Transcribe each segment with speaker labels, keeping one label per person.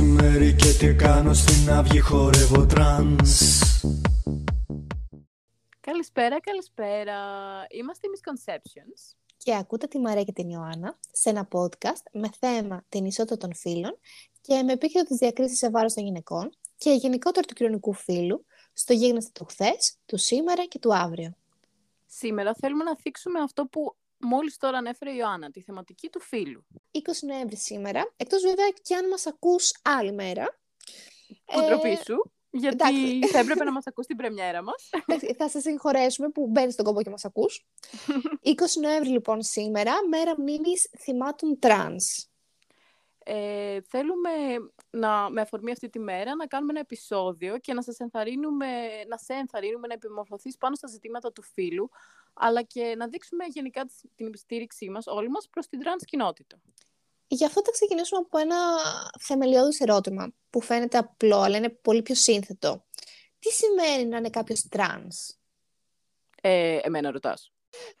Speaker 1: μεσημέρι και τι κάνω στην αυγή χορεύω τρανς
Speaker 2: Καλησπέρα, καλησπέρα. Είμαστε οι Misconceptions.
Speaker 3: Και ακούτε τη Μαρία και την Ιωάννα σε ένα podcast με θέμα την ισότητα των φύλων και με επίκεντρο τις διακρίσεις σε βάρος των γυναικών και γενικότερα του κοινωνικού φύλου στο γίγνεσθαι του χθες, του σήμερα και του αύριο.
Speaker 2: Σήμερα θέλουμε να θίξουμε αυτό που μόλις τώρα ανέφερε η Ιωάννα, τη θεματική του φύλου.
Speaker 3: 20 Νοέμβρη σήμερα, εκτός βέβαια και αν μας ακούς άλλη μέρα.
Speaker 2: Ντροπή
Speaker 3: Ε,
Speaker 2: σου, γιατί
Speaker 3: εντάξει.
Speaker 2: θα έπρεπε να μας ακούς την πρεμιέρα μας.
Speaker 3: εντάξει, θα σε συγχωρέσουμε που μπαίνεις στον κόπο και μας ακούς. 20 Νοέμβρη λοιπόν σήμερα, μέρα μνήμης θυμάτων τρανς.
Speaker 2: Ε, θέλουμε να, με αφορμή αυτή τη μέρα να κάνουμε ένα επεισόδιο και να, σας ενθαρρύνουμε, να σε ενθαρρύνουμε να επιμορφωθείς πάνω στα ζητήματα του φύλου, αλλά και να δείξουμε γενικά τις- την στήριξή μας όλη μας προς την τρανς κοινότητα.
Speaker 3: Γι' αυτό θα ξεκινήσουμε από ένα θεμελιώδης ερώτημα που φαίνεται απλό, αλλά είναι πολύ πιο σύνθετο. Τι σημαίνει να είναι κάποιος τρανς;
Speaker 2: Ε, εμένα ρωτάς.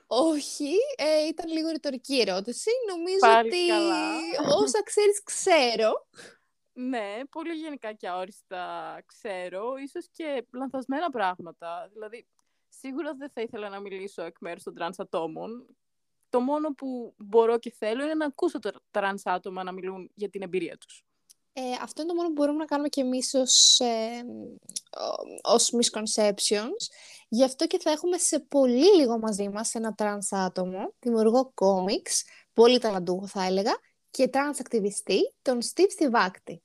Speaker 3: Όχι, ε, ήταν λίγο ρητορική ερώτηση. Νομίζω
Speaker 2: Πάλι
Speaker 3: ότι
Speaker 2: καλά.
Speaker 3: όσα ξέρεις ξέρω.
Speaker 2: Ναι, πολύ γενικά και αόριστα ξέρω, ίσως και λανθασμένα πράγματα. Δηλαδή, σίγουρα δεν θα ήθελα να μιλήσω εκ μέρους των τρανς ατόμων. Το μόνο που μπορώ και θέλω είναι να ακούσω τα τρανς άτομα να μιλούν για την εμπειρία τους.
Speaker 3: Ε, αυτό είναι το μόνο που μπορούμε να κάνουμε και εμείς ως, ε, ως misconceptions. Γι' αυτό και θα έχουμε σε πολύ λίγο μαζί μας ένα τρανς άτομο, δημιουργό κόμιξ, πολύ ταλαντούχο θα έλεγα, και τρανς ακτιβιστή, τον Steve Στιβακτή.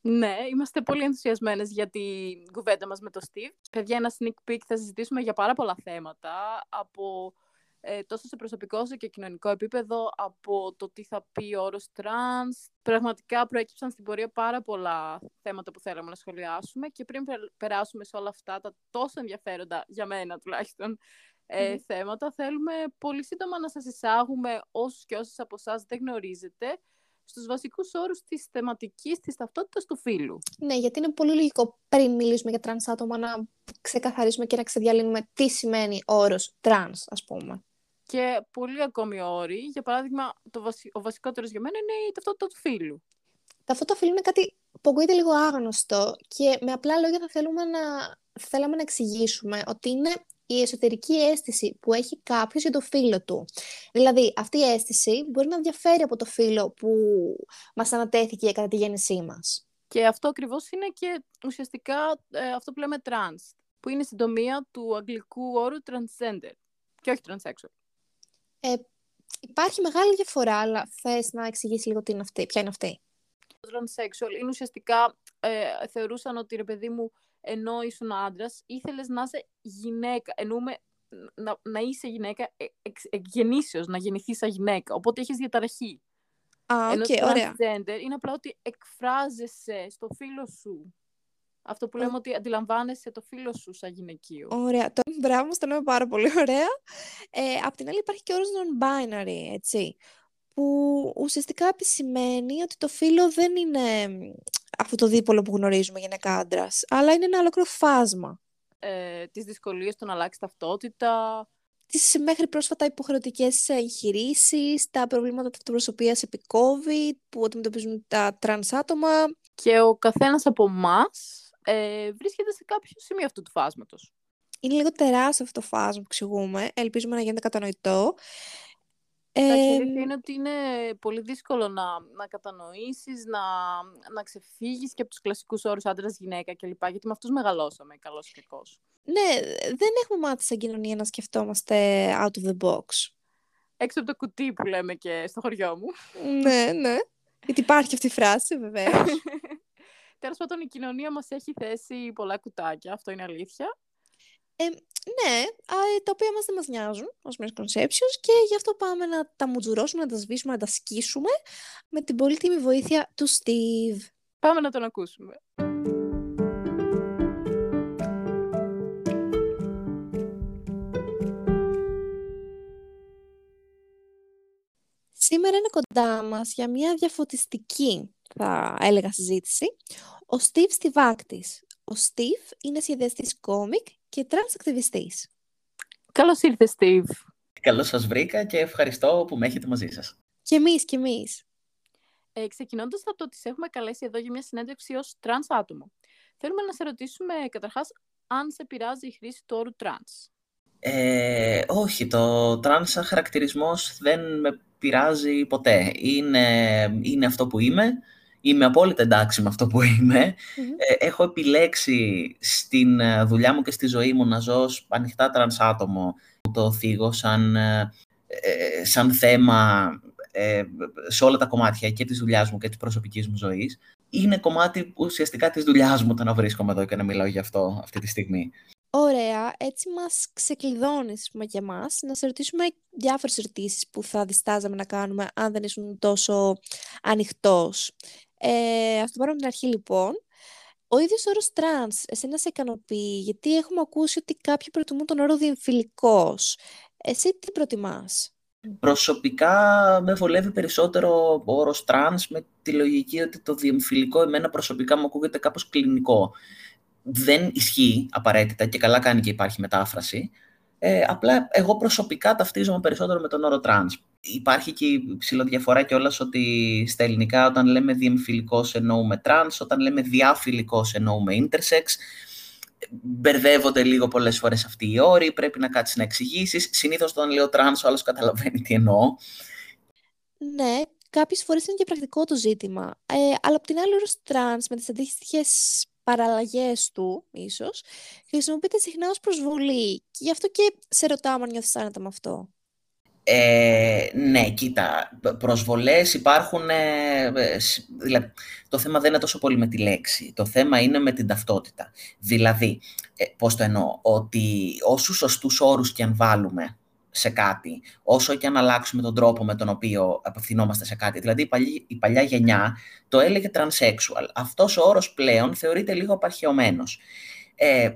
Speaker 2: Ναι, είμαστε πολύ ενθουσιασμένες για την κουβέντα μας με το Steve. Παιδιά, ένα sneak peek θα συζητήσουμε για πάρα πολλά θέματα, από ε, τόσο σε προσωπικό όσο και κοινωνικό επίπεδο, από το τι θα πει ο όρος trans. Πραγματικά προέκυψαν στην πορεία πάρα πολλά θέματα που θέλαμε να σχολιάσουμε και πριν πε- περάσουμε σε όλα αυτά τα τόσο ενδιαφέροντα, για μένα τουλάχιστον, ε,
Speaker 3: Μμμ.
Speaker 2: θέματα, θέλουμε πολύ σύντομα να σας εισάγουμε όσους και όσες από εσάς δεν γνωρίζετε στους βασικούς όρους της θεματικής της ταυτότητας του φύλου.
Speaker 3: Ναι, γιατί είναι πολύ λογικό πριν μιλήσουμε για τρανς άτομα να ξεκαθαρίσουμε και να ξεδιαλύνουμε τι σημαίνει ο όρος τρανς, ας πούμε.
Speaker 2: Και πολλοί ακόμη όροι. Για παράδειγμα, το βασι... ο βασικότερος για μένα είναι η ταυτότητα του φύλου.
Speaker 3: Αυτό το φύλο είναι κάτι που ακούγεται λίγο άγνωστο και με απλά λόγια θα, θέλουμε να, θα θέλαμε να εξηγήσουμε ότι είναι η εσωτερική αίσθηση που έχει κάποιος για το φύλο του. Δηλαδή, αυτή η αίσθηση μπορεί να διαφέρει από το φίλο που μας ανατέθηκε κατά τη γέννησή μας.
Speaker 2: Και αυτό ακριβώς είναι και ουσιαστικά ε, αυτό που λέμε trans, που είναι η συντομία του αγγλικού όρου transgender και όχι transsexual.
Speaker 3: Ε, υπάρχει μεγάλη διαφορά, αλλά θες να εξηγήσεις λίγο τι είναι αυτή, ποια είναι αυτή;
Speaker 2: Το transsexual είναι ουσιαστικά, ε, θεωρούσαν ότι ρε παιδί μου, ενώ ήσουν άντρας, ήθελες να είσαι γυναίκα. Εννοούμε να, να είσαι γυναίκα ε, εξ, εκ γεννήσεως, να γεννηθείς σαν γυναίκα. Οπότε έχεις διαταραχή.
Speaker 3: Α,
Speaker 2: Ενώ
Speaker 3: οκ,
Speaker 2: το
Speaker 3: ωραία.
Speaker 2: transgender είναι απλά ότι εκφράζεσαι στο φύλο σου. Αυτό που λέμε ότι αντιλαμβάνεσαι το φύλο σου σαν γυναικείο.
Speaker 3: Ωραία, το μπράβο μας, το λέμε πάρα πολύ ωραία. Ε, απ' την άλλη υπάρχει και ο όρος non-binary, έτσι, που ουσιαστικά επισημαίνει ότι το φύλο δεν είναι μ, αυτό το δίπολο που γνωρίζουμε γυναίκα άντρας, αλλά είναι ένα ολόκληρο φάσμα.
Speaker 2: Ε, τις δυσκολίες του να αλλάξεις ταυτότητα.
Speaker 3: Τις μέχρι πρόσφατα υποχρεωτικές εγχειρήσεις, τα προβλήματα ταυτοπροσωπείας επί COVID που αντιμετωπίζουν τα τρανς άτομα.
Speaker 2: Και ο καθένας από εμάς ε, βρίσκεται σε κάποιο σημείο αυτού του φάσματος.
Speaker 3: Είναι λίγο τεράστιο αυτό το φάσμα που εξηγούμε, ελπίζουμε να γίνεται κατανοητό.
Speaker 2: Εντάξει, η
Speaker 3: Ε,
Speaker 2: αλήθεια είναι ότι είναι πολύ δύσκολο να, να κατανοήσεις, να, να ξεφύγεις και από τους κλασικούς όρους άντρας-γυναίκα κλπ. Γιατί με αυτούς μεγαλώσαμε, καλός ή κακός.
Speaker 3: Ναι, δεν έχουμε μάθει σαν κοινωνία να σκεφτόμαστε out of the box.
Speaker 2: Έξω από το κουτί που λέμε και στο χωριό μου.
Speaker 3: ναι, ναι. Γιατί υπάρχει αυτή η φράση, βεβαίως.
Speaker 2: Τέλος πάντων, η κοινωνία μας έχει θέσει πολλά κουτάκια, αυτό είναι αλήθεια.
Speaker 3: ε, ναι, α, ε, τα οποία μας δεν μας νοιάζουν ως misconceptions και γι' αυτό πάμε να τα μουτζουρώσουμε, να τα σβήσουμε, να τα σκίσουμε με την πολύτιμη βοήθεια του Steve.
Speaker 2: Πάμε να τον ακούσουμε.
Speaker 3: Σήμερα είναι κοντά μας για μια διαφωτιστική, θα έλεγα, συζήτηση, ο Steve Στιβακτής. Ο Steve είναι σχεδιαστής κόμικ και τρανς ακτιβιστής.
Speaker 2: Καλώς ήρθες, Steve.
Speaker 4: Καλώς σας βρήκα και ευχαριστώ που με έχετε μαζί σας.
Speaker 3: Και εμείς, και εμείς.
Speaker 2: Ε, ξεκινώντας από το ότι σε έχουμε καλέσει εδώ για μια συνέντευξη ως τρανς άτομο. Θέλουμε να σε ρωτήσουμε καταρχάς αν σε πειράζει η χρήση του όρου τρανς.
Speaker 4: Ε, όχι, το τρανς σαν χαρακτηρισμός δεν με πειράζει ποτέ. Είναι, είναι αυτό που είμαι. Είμαι απόλυτα εντάξει με αυτό που είμαι. Ε, έχω επιλέξει στην ε, δουλειά μου και στη ζωή μου να ζω ως ανοιχτά τρανς άτομο. Το θίγω σαν, ε, σαν θέμα σε όλα τα κομμάτια και της δουλειάς μου και της προσωπικής μου ζωής. Είναι κομμάτι ουσιαστικά της δουλειάς μου το να βρίσκομαι εδώ και να μιλάω γι' αυτό αυτή τη στιγμή.
Speaker 3: Ωραία, έτσι μας ξεκλειδώνεις πούμε, για μας να σε ρωτήσουμε διάφορες ερωτήσεις που θα διστάζαμε να κάνουμε αν δεν ήσουν τόσο ανοιχτός. Ε, ας το πάρουμε απ' την αρχή λοιπόν. Ο ίδιος όρος τρανς, εσένα σε ικανοποιεί, γιατί έχουμε ακούσει ότι κάποιοι προτιμούν τον όρο διεμφυλικός. Εσύ τι προτιμάς;
Speaker 4: Προσωπικά με βολεύει περισσότερο ο όρος τρανς με τη λογική ότι το διεμφυλικό εμένα προσωπικά μου ακούγεται κάπως κλινικό δεν ισχύει απαραίτητα και καλά κάνει και υπάρχει μετάφραση. Ε, απλά εγώ προσωπικά ταυτίζομαι περισσότερο με τον όρο τρανς. Υπάρχει και η ψηλοδιαφορά κιόλας ότι στα ελληνικά όταν λέμε διεμφυλικός εννοούμε τρανς, όταν λέμε διαφυλικός εννοούμε intersex. Μπερδεύονται λίγο πολλές φορές αυτοί οι όροι, πρέπει να κάτσεις να εξηγήσεις. Συνήθως όταν λέω trans ο άλλος καταλαβαίνει τι εννοώ.
Speaker 3: Ναι, κάποιες φορές είναι και πρακτικό το ζήτημα. Ε, αλλά από την άλλη όρος trans με τις αντίστοιχες παραλλαγές του, ίσως, χρησιμοποιείται συχνά ως προσβολή. Και γι' αυτό και σε ρωτάω αν νιώθεις άνετα με αυτό.
Speaker 4: Ε, ναι, κοίτα, προσβολές υπάρχουν, ε, δηλαδή, το θέμα δεν είναι τόσο πολύ με τη λέξη, το θέμα είναι με την ταυτότητα. Δηλαδή, ε, πώς το εννοώ, ότι όσους σωστούς όρους και αν βάλουμε σε κάτι, όσο και αν αλλάξουμε τον τρόπο με τον οποίο απευθυνόμαστε σε κάτι. Δηλαδή, η, παλιά, η παλιά γενιά το έλεγε transsexual. Αυτός ο όρος πλέον θεωρείται λίγο απαρχαιωμένος. Ε,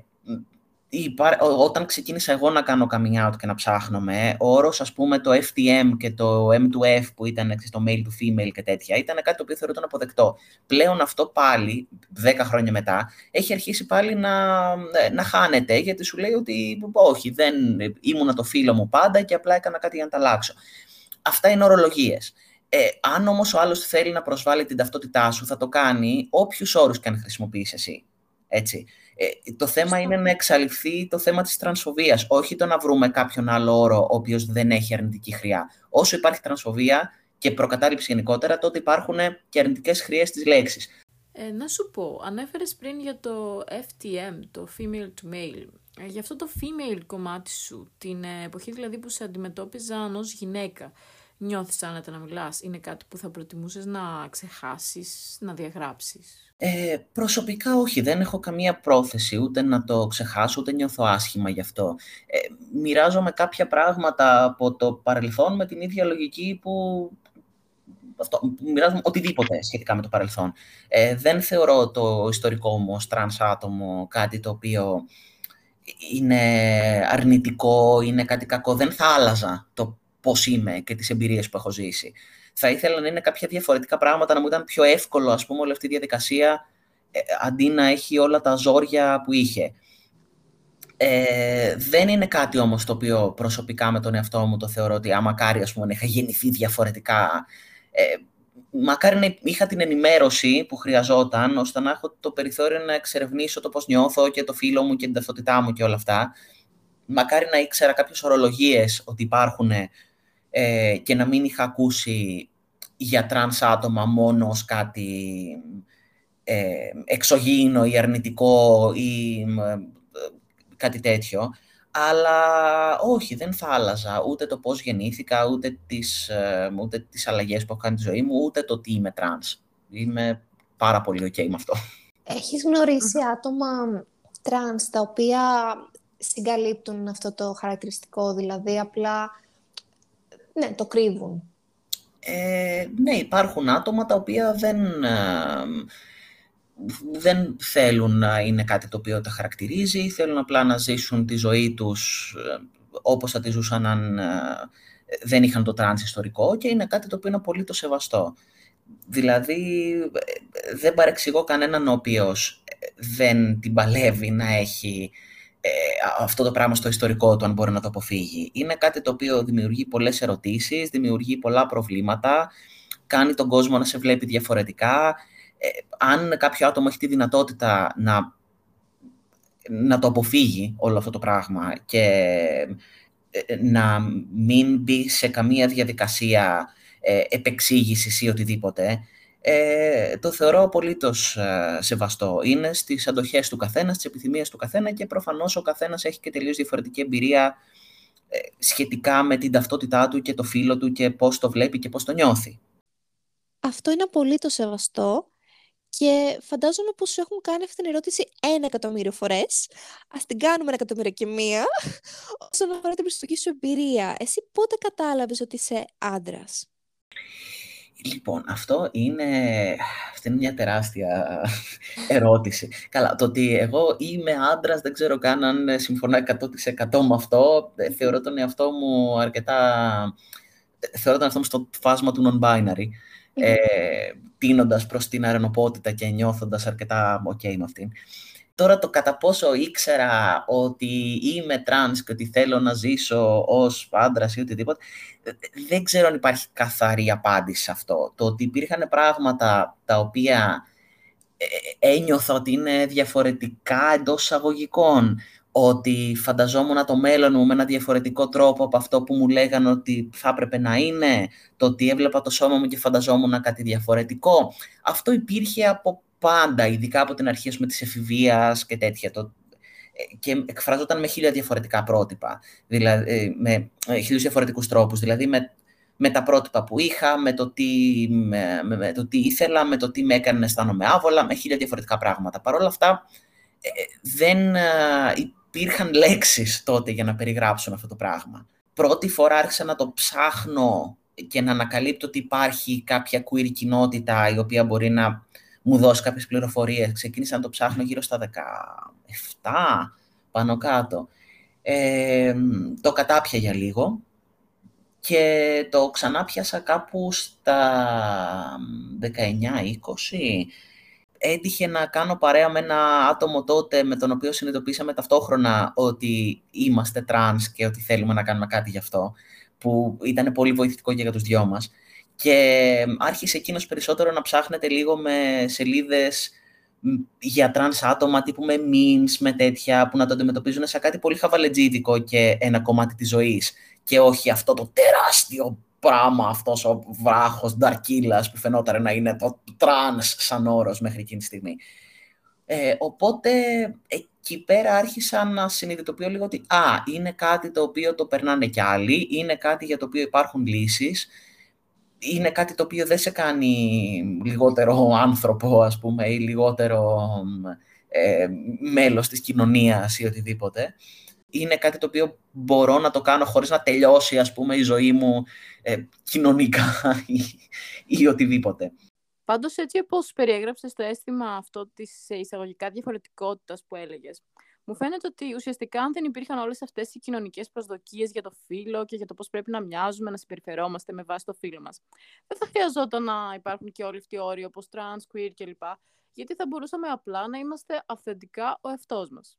Speaker 4: όταν ξεκίνησα εγώ να κάνω coming out και να ψάχνομαι, ο όρος, ας πούμε, το FTM και το M2F που ήταν το male to female και τέτοια, ήταν κάτι το οποίο θεωρούταν αποδεκτό. Πλέον αυτό πάλι, 10 χρόνια μετά, έχει αρχίσει πάλι να, να χάνεται, γιατί σου λέει ότι όχι, δεν ήμουνα το φίλο μου πάντα και απλά έκανα κάτι για να τα αλλάξω. Αυτά είναι ορολογίες. Ε, αν όμως ο άλλος θέλει να προσβάλλει την ταυτότητά σου, θα το κάνει όποιους όρους και αν χρησιμοποιήσει εσύ. Έτσι. Ε, το θέμα είναι να εξαλειφθεί το θέμα της τρανσφοβίας, όχι το να βρούμε κάποιον άλλο όρο ο οποίος δεν έχει αρνητική χρειά. Όσο υπάρχει τρανσφοβία και προκατάληψη γενικότερα, τότε υπάρχουν και αρνητικές χρειές της λέξης.
Speaker 2: Ε, να σου πω, ανέφερες πριν για το FTM, το Female to Male. Ε, για αυτό το female κομμάτι σου, την εποχή δηλαδή που σε αντιμετώπιζαν ως γυναίκα, νιώθεις άνετα να μιλάς, είναι κάτι που θα προτιμούσες να ξεχάσεις, να διαγράψεις;
Speaker 4: Ε, προσωπικά όχι, δεν έχω καμία πρόθεση ούτε να το ξεχάσω, ούτε νιώθω άσχημα γι' αυτό. Ε, μοιράζομαι κάποια πράγματα από το παρελθόν με την ίδια λογική που αυτό, μοιράζομαι οτιδήποτε σχετικά με το παρελθόν. Ε, δεν θεωρώ το ιστορικό μου ως τρανς άτομο κάτι το οποίο είναι αρνητικό, είναι κάτι κακό. Δεν θα άλλαζα το πώς είμαι και τις εμπειρίες που έχω ζήσει. Θα ήθελα να είναι κάποια διαφορετικά πράγματα, να μου ήταν πιο εύκολο, ας πούμε, όλη αυτή η διαδικασία, ε, αντί να έχει όλα τα ζόρια που είχε. Ε, δεν είναι κάτι όμως το οποίο προσωπικά με τον εαυτό μου το θεωρώ ότι α μακάρι, ας πούμε, να είχα γεννηθεί διαφορετικά. Ε, μακάρι να είχα την ενημέρωση που χρειαζόταν, ώστε να έχω το περιθώριο να εξερευνήσω το πώς νιώθω και το φύλο μου και την ταυτότητά μου και όλα αυτά. Μακάρι να ήξερα κάποιες ορολογίες ότι υπάρχουν ε, και να μην είχα ακούσει για τρανς άτομα μόνο ως κάτι ε, εξωγήινο ή αρνητικό ή ε, κάτι τέτοιο. Αλλά όχι, δεν θα άλλαζα ούτε το πώς γεννήθηκα, ούτε τις, ε, ούτε τις αλλαγές που έχω κάνει στη ζωή μου, ούτε το τι είμαι τρανς. Είμαι πάρα πολύ ok με αυτό.
Speaker 3: Έχεις γνωρίσει άτομα τρανς τα οποία συγκαλύπτουν αυτό το χαρακτηριστικό, δηλαδή απλά ναι, το κρύβουν.
Speaker 4: Ε, ναι, υπάρχουν άτομα τα οποία δεν, ε, δεν θέλουν να είναι κάτι το οποίο τα χαρακτηρίζει, θέλουν απλά να ζήσουν τη ζωή τους ε, όπως θα τη ζούσαν αν ε, δεν είχαν το τρανς ιστορικό και είναι κάτι το οποίο είναι πολύ σεβαστό. Δηλαδή, δεν παρεξηγώ κανέναν ο οποίος δεν την παλεύει να έχει ε, αυτό το πράγμα στο ιστορικό του, αν μπορεί να το αποφύγει. Είναι κάτι το οποίο δημιουργεί πολλές ερωτήσεις, δημιουργεί πολλά προβλήματα. κάνει τον κόσμο να σε βλέπει διαφορετικά. Ε, αν κάποιο άτομο έχει τη δυνατότητα να, να το αποφύγει όλο αυτό το πράγμα και ε, να μην μπει σε καμία διαδικασία ε, επεξήγησης ή οτιδήποτε, ε, το θεωρώ απολύτως ε, σεβαστό. Είναι στις αντοχές του καθένας, στις επιθυμίες του καθένα και προφανώς ο καθένας έχει και τελείως διαφορετική εμπειρία ε, σχετικά με την ταυτότητά του και το φίλο του και πώς το βλέπει και πώς το νιώθει.
Speaker 3: Αυτό είναι απολύτως σεβαστό και φαντάζομαι πως σου έχουν κάνει αυτή την ερώτηση ένα εκατομμύριο φορές. Ας την κάνουμε ένα εκατομμύριο και μία όσον αφορά την προσωπική σου εμπειρία. Εσύ πότε κατάλαβες ότι είσαι άντρας;
Speaker 4: Λοιπόν, αυτό είναι, αυτή είναι μια τεράστια ερώτηση. Καλά, το ότι εγώ είμαι άντρας, δεν ξέρω καν αν συμφωνώ 100% με αυτό. Ε, θεωρώ τον εαυτό μου αρκετά... Θεωρώ τον εαυτό μου στο φάσμα του non-binary, ε, τείνοντας προς την αρρενωπότητα και νιώθοντας αρκετά ok με αυτήν. Τώρα το κατά πόσο ήξερα ότι είμαι τρανς και ότι θέλω να ζήσω ως άντρας ή οτιδήποτε, δεν ξέρω αν υπάρχει καθαρή απάντηση σε αυτό. Το ότι υπήρχαν πράγματα τα οποία ε, ένιωθα ότι είναι διαφορετικά εντός εισαγωγικών, ότι φανταζόμουν το μέλλον μου με ένα διαφορετικό τρόπο από αυτό που μου λέγανε ότι θα έπρεπε να είναι, το ότι έβλεπα το σώμα μου και φανταζόμουν κάτι διαφορετικό. Αυτό υπήρχε από πάντα, ειδικά από την αρχή με της εφηβείας και τέτοια. Το, ε, και εκφράζονταν με χίλια διαφορετικά πρότυπα, δηλαδή, ε, με ε, χίλιους διαφορετικούς τρόπους, δηλαδή με, με τα πρότυπα που είχα, με το, τι, με, με, το τι ήθελα, με το τι με έκανε να αισθάνομαι άβολα, με χίλια διαφορετικά πράγματα. Παρ' όλα αυτά, δεν υπήρχαν λέξεις τότε για να περιγράψουν αυτό το πράγμα. Πρώτη φορά άρχισα να το ψάχνω και να ανακαλύπτω ότι υπάρχει κάποια queer κοινότητα η οποία μπορεί να μου δώσει κάποιες πληροφορίες. Ξεκίνησα να το ψάχνω γύρω στα 17, πάνω κάτω. Ε, το κατάπια για λίγο και το ξαναπιάσα κάπου στα 19-20. Έτυχε να κάνω παρέα με ένα άτομο τότε με τον οποίο συνειδητοποιήσαμε ταυτόχρονα ότι είμαστε τρανς και ότι θέλουμε να κάνουμε κάτι γι' αυτό, που ήταν πολύ βοηθητικό και για τους δυο μας και άρχισε εκείνος περισσότερο να ψάχνεται λίγο με σελίδες για τρανς άτομα, τύπου με memes, με τέτοια, που να το αντιμετωπίζουν σαν κάτι πολύ χαβαλετζίδικο και ένα κομμάτι της ζωής και όχι αυτό το τεράστιο πράγμα, αυτός ο βράχος νταρκίλας που φαινόταν να είναι το τρανς σαν όρος μέχρι εκείνη τη στιγμή. Ε, οπότε εκεί πέρα άρχισα να συνειδητοποιώ λίγο ότι α, είναι κάτι το οποίο το περνάνε κι άλλοι, είναι κάτι για το οποίο υπάρχουν λύσεις είναι κάτι το οποίο δεν σε κάνει λιγότερο άνθρωπο, ας πούμε, ή λιγότερο ε, μέλος της κοινωνίας ή οτιδήποτε. Είναι κάτι το οποίο μπορώ να το κάνω χωρίς να τελειώσει, ας πούμε, η ζωή μου ε, κοινωνικά ή, ή οτιδήποτε.
Speaker 2: Πάντως, έτσι όπως περιέγραψες το αίσθημα αυτό της εισαγωγικά διαφορετικότητας που έλεγες, μου φαίνεται ότι ουσιαστικά αν δεν υπήρχαν όλες αυτές οι κοινωνικές προσδοκίες για το φύλλο και για το πώς πρέπει να μοιάζουμε, να συμπεριφερόμαστε με βάση το φύλλο μας, δεν θα χρειαζόταν να υπάρχουν και όλοι αυτοί οι όροι όπως trans, queer κλπ. Γιατί θα μπορούσαμε απλά να είμαστε αυθεντικά ο εαυτός μας.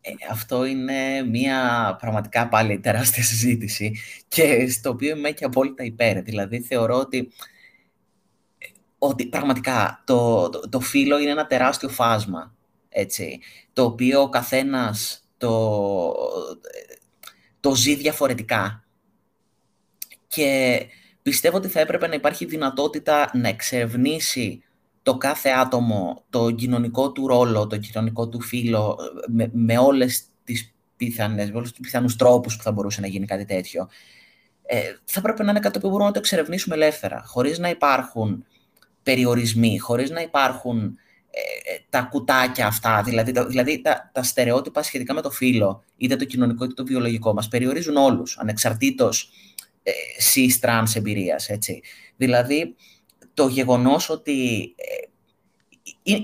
Speaker 4: Ε, αυτό είναι μια πραγματικά πάλι τεράστια συζήτηση και στο οποίο είμαι και απόλυτα υπέρ. Δηλαδή θεωρώ ότι ότι πραγματικά το, το, το φύλλο είναι ένα τεράστιο φάσμα έτσι, το οποίο ο καθένας το, το ζει διαφορετικά. Και πιστεύω ότι θα έπρεπε να υπάρχει δυνατότητα να εξερευνήσει το κάθε άτομο το κοινωνικό του ρόλο, το κοινωνικό του φύλλο, με, με όλες τις πιθανές, με όλους τους πιθανούς τρόπους που θα μπορούσε να γίνει κάτι τέτοιο. Ε, θα πρέπει να είναι κάτι που μπορούμε να το εξερευνήσουμε ελεύθερα, χωρίς να υπάρχουν περιορισμοί, χωρίς να υπάρχουν ε, τα κουτάκια αυτά, δηλαδή, δηλαδή τα, τα στερεότυπα σχετικά με το φύλλο, είτε το κοινωνικό είτε το βιολογικό, μας περιορίζουν όλους, ανεξαρτήτως ε, cis trans εμπειρίας, έτσι. Δηλαδή, το γεγονός ότι ε,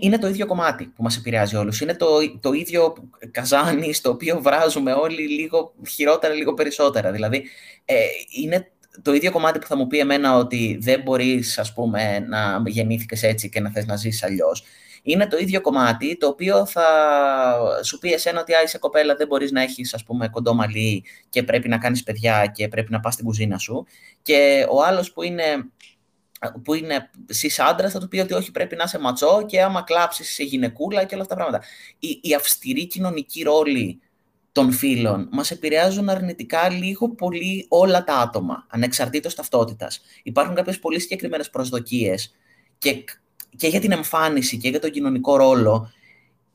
Speaker 4: είναι το ίδιο κομμάτι που μας επηρεάζει όλους. Είναι το, το ίδιο καζάνι στο οποίο βράζουμε όλοι λίγο χειρότερα, λίγο περισσότερα. Δηλαδή, ε, είναι το ίδιο κομμάτι που θα μου πει εμένα ότι δεν μπορείς, ας πούμε, να γεννήθηκες έτσι και να θες να ζήσεις αλλιώς είναι το ίδιο κομμάτι το οποίο θα σου πει εσένα ότι είσαι κοπέλα, δεν μπορείς να έχεις ας πούμε κοντό μαλλί και πρέπει να κάνεις παιδιά και πρέπει να πας στην κουζίνα σου και ο άλλος που είναι που είναι σεις άντρας, θα του πει ότι όχι πρέπει να είσαι ματσό και άμα κλάψεις σε γυναικούλα και όλα αυτά τα πράγματα. Η, η αυστηρή κοινωνική ρόλη των φίλων μας επηρεάζουν αρνητικά λίγο πολύ όλα τα άτομα, ανεξαρτήτως ταυτότητας. Υπάρχουν κάποιες πολύ συγκεκριμένες προσδοκίες και, και για την εμφάνιση και για τον κοινωνικό ρόλο,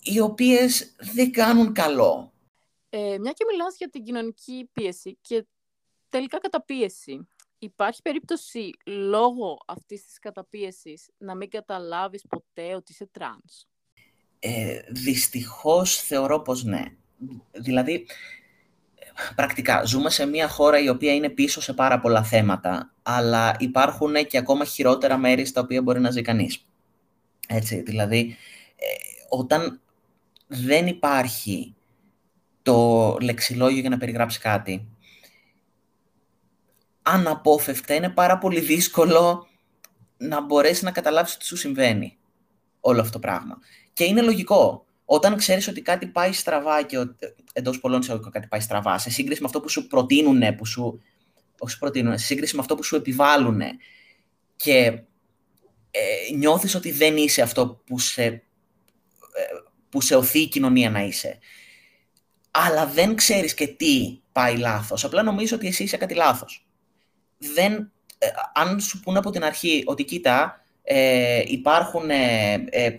Speaker 4: οι οποίες δεν κάνουν καλό.
Speaker 2: Ε, μια και μιλάς για την κοινωνική πίεση και τελικά καταπίεση. Υπάρχει περίπτωση λόγω αυτής της καταπίεσης να μην καταλάβεις ποτέ ότι είσαι τρανς;
Speaker 4: Ε, δυστυχώς θεωρώ πως ναι. Δηλαδή, πρακτικά, ζούμε σε μια χώρα η οποία είναι πίσω σε πάρα πολλά θέματα, αλλά υπάρχουν και ακόμα χειρότερα μέρη στα οποία μπορεί να ζει κανείς. Έτσι, δηλαδή, ε, όταν δεν υπάρχει το λεξιλόγιο για να περιγράψει κάτι, αναπόφευκτα είναι πάρα πολύ δύσκολο να μπορέσεις να καταλάβεις τι σου συμβαίνει όλο αυτό το πράγμα. Και είναι λογικό. Όταν ξέρεις ότι κάτι πάει στραβά και εντός πολλών σε κάτι πάει στραβά, σε σύγκριση με αυτό που σου προτείνουν, που σου, όχι προτείνουν, σε σύγκριση με αυτό που σου επιβάλλουν και ε, νιώθεις ότι δεν είσαι αυτό που σε, ε, που σε οθεί η κοινωνία να είσαι. Αλλά δεν ξέρεις και τι πάει λάθος. Απλά νομίζεις ότι εσύ είσαι κάτι λάθος δεν, ε, αν σου πούνε από την αρχή ότι κοίτα, ε, υπάρχουν, ε, ε,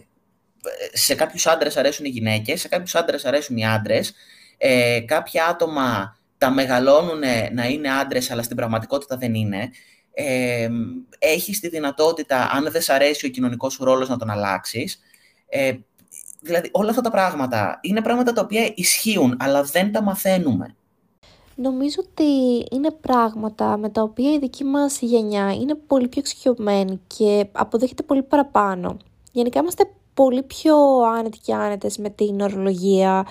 Speaker 4: σε κάποιους άντρες αρέσουν οι γυναίκες, σε κάποιους άντρες αρέσουν οι άντρες, ε, κάποια άτομα τα μεγαλώνουν να είναι άντρες, αλλά στην πραγματικότητα δεν είναι, ε, έχεις τη δυνατότητα, αν δεν σ' αρέσει ο κοινωνικός σου ρόλος, να τον αλλάξεις. Ε, δηλαδή, όλα αυτά τα πράγματα είναι πράγματα τα οποία ισχύουν, αλλά δεν τα μαθαίνουμε.
Speaker 3: Νομίζω ότι είναι πράγματα με τα οποία η δική μας γενιά είναι πολύ πιο εξοικειωμένη και αποδέχεται πολύ παραπάνω. Γενικά είμαστε πολύ πιο άνετοι και άνετες με την ορολογία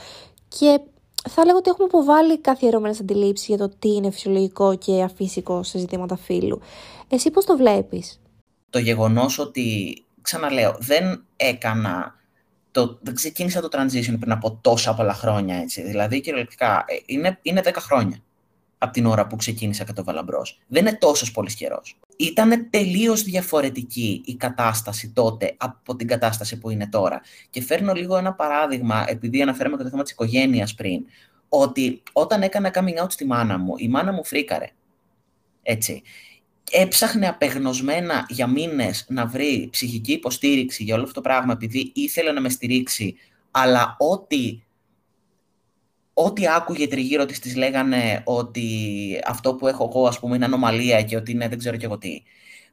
Speaker 3: και θα λέγω ότι έχουμε αποβάλει καθιερωμένες αντιλήψεις για το τι είναι φυσιολογικό και αφύσικο σε ζητήματα φύλου. Εσύ πώς το βλέπεις;
Speaker 4: Το γεγονός ότι, ξαναλέω, δεν έκανα το, δεν ξεκίνησα το transition πριν από τόσα πολλά χρόνια, έτσι. Δηλαδή, κυριολεκτικά, ε, είναι, είναι 10 χρόνια από την ώρα που ξεκίνησα και το Βαλαμπρό. Δεν είναι τόσος πολύ καιρός. Ήταν τελείως διαφορετική η κατάσταση τότε από την κατάσταση που είναι τώρα. Και φέρνω λίγο ένα παράδειγμα, επειδή αναφέραμε και το θέμα της οικογένειας πριν, ότι όταν έκανα coming out στη μάνα μου, η μάνα μου φρίκαρε. Έτσι έψαχνε απεγνωσμένα για μήνες να βρει ψυχική υποστήριξη για όλο αυτό το πράγμα επειδή ήθελε να με στηρίξει, αλλά ό,τι ό,τι άκουγε τριγύρω της της λέγανε ότι αυτό που έχω εγώ ας πούμε είναι ανομαλία και ότι είναι δεν ξέρω και εγώ τι.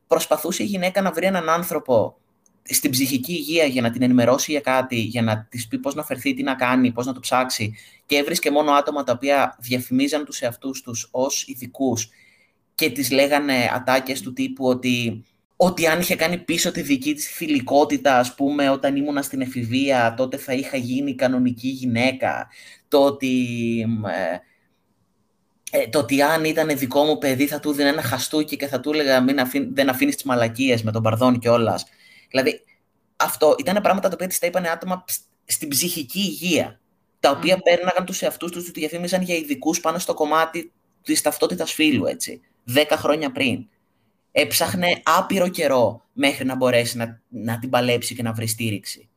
Speaker 4: Προσπαθούσε η γυναίκα να βρει έναν άνθρωπο στην ψυχική υγεία για να την ενημερώσει για κάτι, για να της πει πώς να φερθεί, τι να κάνει, πώς να το ψάξει και έβρισκε μόνο άτομα τα οποία διαφημίζαν τους εαυτούς τους ως ειδικού και τις λέγανε ατάκες του τύπου ότι, ότι αν είχε κάνει πίσω τη δική της θηλυκότητα, ας πούμε, όταν ήμουνα στην εφηβεία, τότε θα είχα γίνει κανονική γυναίκα. Το ότι, ε, ε το ότι αν ήταν δικό μου παιδί θα του δίνει ένα χαστούκι και θα του έλεγα μην δεν αφήνεις τις μαλακίες με τον παρδόν κιόλας. Δηλαδή, αυτό ήταν πράγματα τα οποία της τα είπαν άτομα στην ψυχική υγεία, τα οποία mm. πέρναγαν τους εαυτούς τους, τους διαφήμιζαν για ειδικούς πάνω στο κομμάτι της ταυτότητας φύλου, έτσι. 10 χρόνια πριν. Έψαχνε άπειρο καιρό μέχρι να μπορέσει να, να την παλέψει και να βρει στήριξη.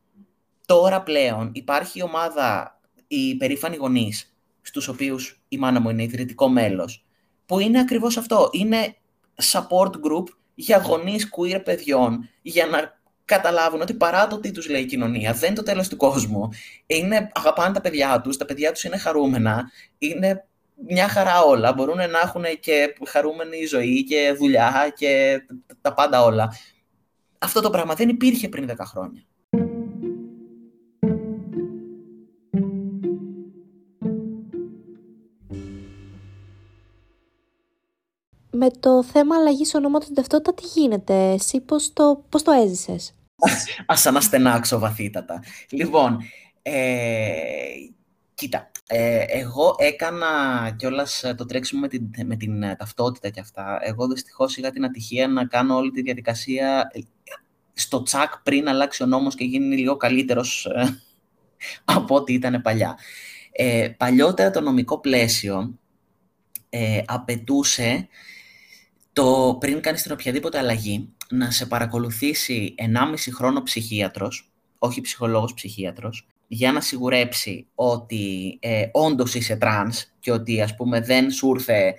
Speaker 4: Τώρα πλέον υπάρχει η ομάδα, οι περήφανοι γονείς, στους οποίους η μάνα μου είναι ιδρυτικό μέλος, που είναι ακριβώς αυτό. Είναι support group για γονείς queer παιδιών, για να καταλάβουν ότι παρά το τι τους λέει η κοινωνία, δεν είναι το τέλος του κόσμου. Είναι, αγαπάνε τα παιδιά τους, τα παιδιά τους είναι χαρούμενα, είναι μια χαρά όλα. Μπορούν να έχουν και χαρούμενη ζωή και δουλειά και τα πάντα όλα. Αυτό το πράγμα δεν υπήρχε πριν 10 χρόνια.
Speaker 3: Με το θέμα αλλαγής ονόματο ταυτότητα, τι γίνεται, εσύ πώς το, πώς το έζησες;
Speaker 4: Ας αναστενάξω βαθύτατα. Λοιπόν, ε, κοίτα, ε, εγώ έκανα κιόλας ε, το τρέξιμο με την, με την ε, ταυτότητα και αυτά. Εγώ δυστυχώς είχα την ατυχία να κάνω όλη τη διαδικασία στο τσακ πριν αλλάξει ο νόμος και γίνει λίγο καλύτερος από ό,τι ήταν παλιά. Ε, παλιότερα το νομικό πλαίσιο ε, απαιτούσε το το πριν κάνεις την οποιαδήποτε αλλαγή, να σε παρακολουθήσει 1,5 χρόνο ψυχίατρος, όχι ψυχολόγος ψυχίατρος, για να σιγουρέψει ότι ε, όντως είσαι τρανς και ότι ας πούμε δεν σου ήρθε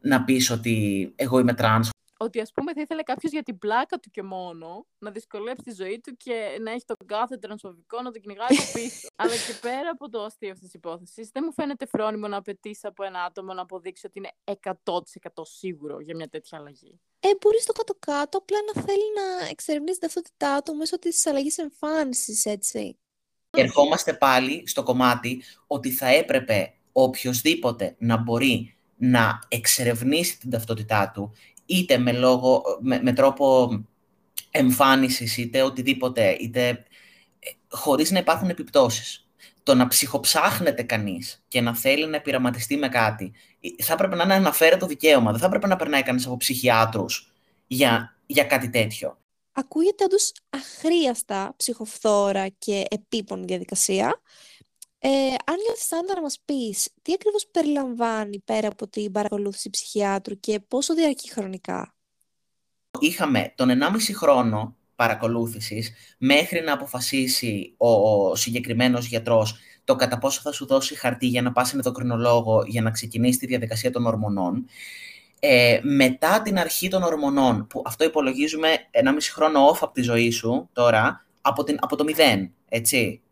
Speaker 4: να πεις ότι εγώ είμαι τρανς
Speaker 2: ότι ας πούμε θα ήθελε κάποιος για την πλάκα του και μόνο να δυσκολέψει τη ζωή του και να έχει τον κάθε τρανσφοβικό να τον κυνηγάει από πίσω. Αλλά και πέρα από το αστείο αυτής της υπόθεσης, δεν μου φαίνεται φρόνιμο να απαιτήσει από ένα άτομο να αποδείξει ότι είναι 100% σίγουρο για μια τέτοια αλλαγή.
Speaker 3: Ε, μπορείς στο κάτω-κάτω απλά να θέλει να εξερευνήσει την ταυτότητά του μέσω της αλλαγής εμφάνισης, έτσι.
Speaker 4: Ερχόμαστε πάλι στο κομμάτι ότι θα έπρεπε οποιοδήποτε να μπορεί να εξερευνήσει την ταυτότητά του είτε με, λόγο, με, τρόπο εμφάνισης, είτε οτιδήποτε, είτε ε, χωρίς να υπάρχουν επιπτώσεις. Το να ψυχοψάχνεται κανείς και να θέλει να πειραματιστεί με κάτι, ε, θα έπρεπε να είναι αναφέρετο δικαίωμα. Δεν θα έπρεπε να περνάει κανείς από ψυχιάτρους για, για κάτι τέτοιο.
Speaker 3: Ακούγεται όντως αχρίαστα, ψυχοφθόρα και επίπονη διαδικασία. Ε, αν νιώθεις να μας πεις τι ακριβώς περιλαμβάνει πέρα από την παρακολούθηση ψυχιάτρου και πόσο διαρκεί χρονικά;
Speaker 4: Είχαμε τον 1,5 χρόνο παρακολούθησης μέχρι να αποφασίσει ο, ο συγκεκριμένος γιατρός το κατά πόσο θα σου δώσει χαρτί για να πας ενδοκρινολόγο για να ξεκινήσεις τη διαδικασία των ορμονών. Ε, μετά την αρχή των ορμονών, που αυτό υπολογίζουμε 1,5 χρόνο off από τη ζωή σου τώρα, από, την, από το μηδέν, έτσι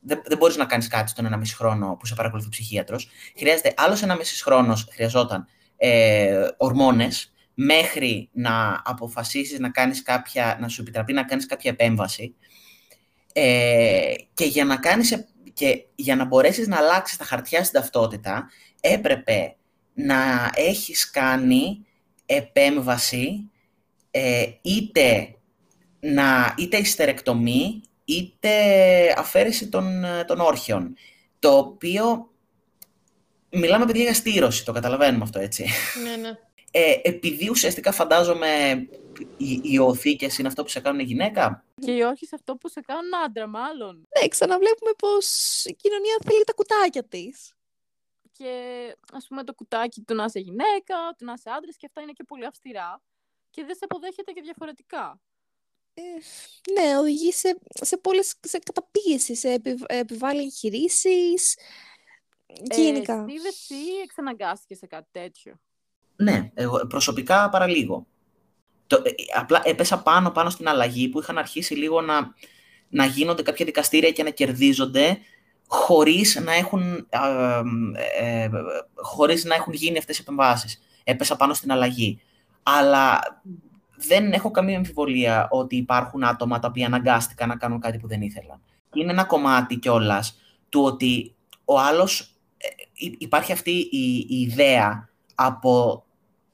Speaker 4: δεν, δεν μπορείς να κάνεις κάτι στον ένα μισή χρόνο που σε παρακολουθεί ο ψυχίατρος. Χρειάζεται άλλος ένα μισής χρόνος, χρειαζόταν ε, ορμόνες, μέχρι να αποφασίσεις να κάνεις κάποια, να σου επιτραπεί να κάνεις κάποια επέμβαση. Ε, και για να κάνεις, και για να μπορέσεις να αλλάξεις τα χαρτιά στην ταυτότητα, έπρεπε να έχεις κάνει επέμβαση ε, είτε, να, είτε ιστερεκτομή είτε αφαίρεση των, των όρχεων. Το οποίο μιλάμε παιδιά για στήρωση, το καταλαβαίνουμε αυτό έτσι.
Speaker 3: Ναι, ναι.
Speaker 4: Ε, επειδή ουσιαστικά φαντάζομαι οι, οι οθήκες είναι αυτό που σε κάνουν γυναίκα.
Speaker 2: Και οι όχι σε αυτό που σε κάνουν άντρα μάλλον.
Speaker 3: Ναι, ξαναβλέπουμε πως η κοινωνία θέλει τα κουτάκια της.
Speaker 2: Και ας πούμε το κουτάκι του να είσαι γυναίκα, του να είσαι άντρας και αυτά είναι και πολύ αυστηρά. Και δεν σε αποδέχεται και διαφορετικά.
Speaker 3: Ε, ναι, οδηγεί σε, σε πολλές σε καταπίεση, σε επι, επιβάλλει εγχειρήσεις.
Speaker 2: Ε, γενικά. Εσύ, εσύ εξαναγκάστηκες σε κάτι τέτοιο;
Speaker 4: Ναι, εγώ προσωπικά παραλίγο. Το, ε, απλά έπεσα πάνω πάνω στην αλλαγή που είχαν αρχίσει λίγο να, να γίνονται κάποια δικαστήρια και να κερδίζονται χωρίς να έχουν, ε, χωρίς να έχουν γίνει αυτές οι επεμβάσεις. Έπεσα πάνω στην αλλαγή. Αλλά δεν έχω καμία αμφιβολία ότι υπάρχουν άτομα τα οποία αναγκάστηκαν να κάνουν κάτι που δεν ήθελαν. Είναι ένα κομμάτι κιόλας του ότι ο άλλος, ε, υπάρχει αυτή η, ιδέα από,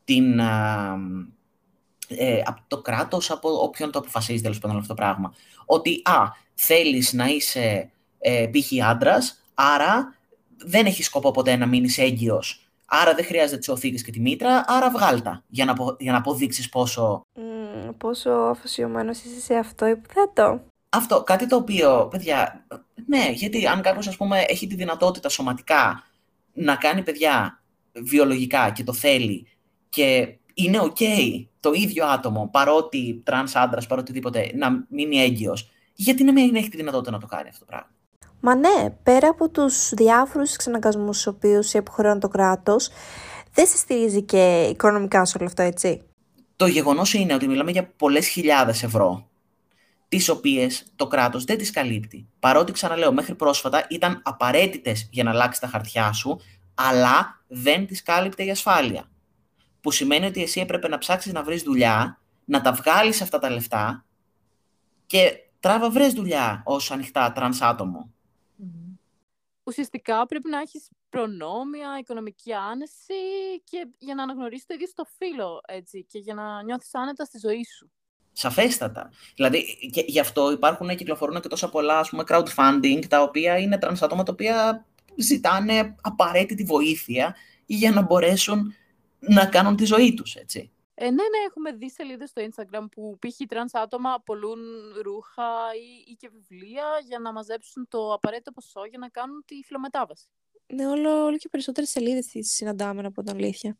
Speaker 4: την, ε, από το κράτος, από όποιον το αποφασίζει τέλος πάντων αυτό το πράγμα. Ότι, α, θέλεις να είσαι ε, π.χ. άντρας, άρα δεν έχει σκοπό ποτέ να μείνεις έγκυος Άρα δεν χρειάζεται τις οθήκες και τη μήτρα, άρα βγάλτα για να, για να αποδείξεις πόσο.
Speaker 3: Mm, πόσο αφοσιωμένος είσαι σε αυτό, υποθέτω.
Speaker 4: Αυτό, κάτι το οποίο, παιδιά, ναι, γιατί αν κάποιος ας πούμε έχει τη δυνατότητα σωματικά να κάνει παιδιά βιολογικά και το θέλει και είναι ok το ίδιο άτομο, παρότι τρανς άντρας, παρότι οτιδήποτε, να μείνει έγκυος, γιατί να μην έχει τη δυνατότητα να το κάνει αυτό το πράγμα;
Speaker 3: Μα ναι, πέρα από τους διάφορους εξαναγκασμούς στους οποίους υποχρεώνει το κράτος, δεν σε στηρίζει και οικονομικά σε όλο αυτό, έτσι.
Speaker 4: Το γεγονός είναι ότι μιλάμε για πολλές χιλιάδες ευρώ, τις οποίες το κράτος δεν τις καλύπτει. Παρότι, ξαναλέω, μέχρι πρόσφατα ήταν απαραίτητες για να αλλάξει τα χαρτιά σου, αλλά δεν τις κάλυπτε η ασφάλεια. Που σημαίνει ότι εσύ έπρεπε να ψάξεις να βρεις δουλειά, να τα βγάλεις αυτά τα λεφτά και τράβα βρες δουλειά ως ανοιχτά τρανς άτομο
Speaker 2: ουσιαστικά πρέπει να έχεις προνόμια, οικονομική άνεση και για να αναγνωρίσεις το ίδιο σου το φύλο, έτσι, και για να νιώθεις άνετα στη ζωή σου.
Speaker 4: Σαφέστατα. Δηλαδή, και γι' αυτό υπάρχουν και κυκλοφορούν και τόσα πολλά ας πούμε, crowdfunding, τα οποία είναι τρανς άτομα, τα οποία ζητάνε απαραίτητη βοήθεια για να μπορέσουν να κάνουν τη ζωή τους, έτσι.
Speaker 2: Ε, ναι, ναι, έχουμε δει σελίδες στο Instagram που π.χ. τρανς άτομα πουλούν ρούχα ή, ή και βιβλία για να μαζέψουν το απαραίτητο ποσό για να κάνουν τη φυλομετάβαση.
Speaker 3: Ναι, όλο, όλο και περισσότερες σελίδες τις συναντάμε από την αλήθεια.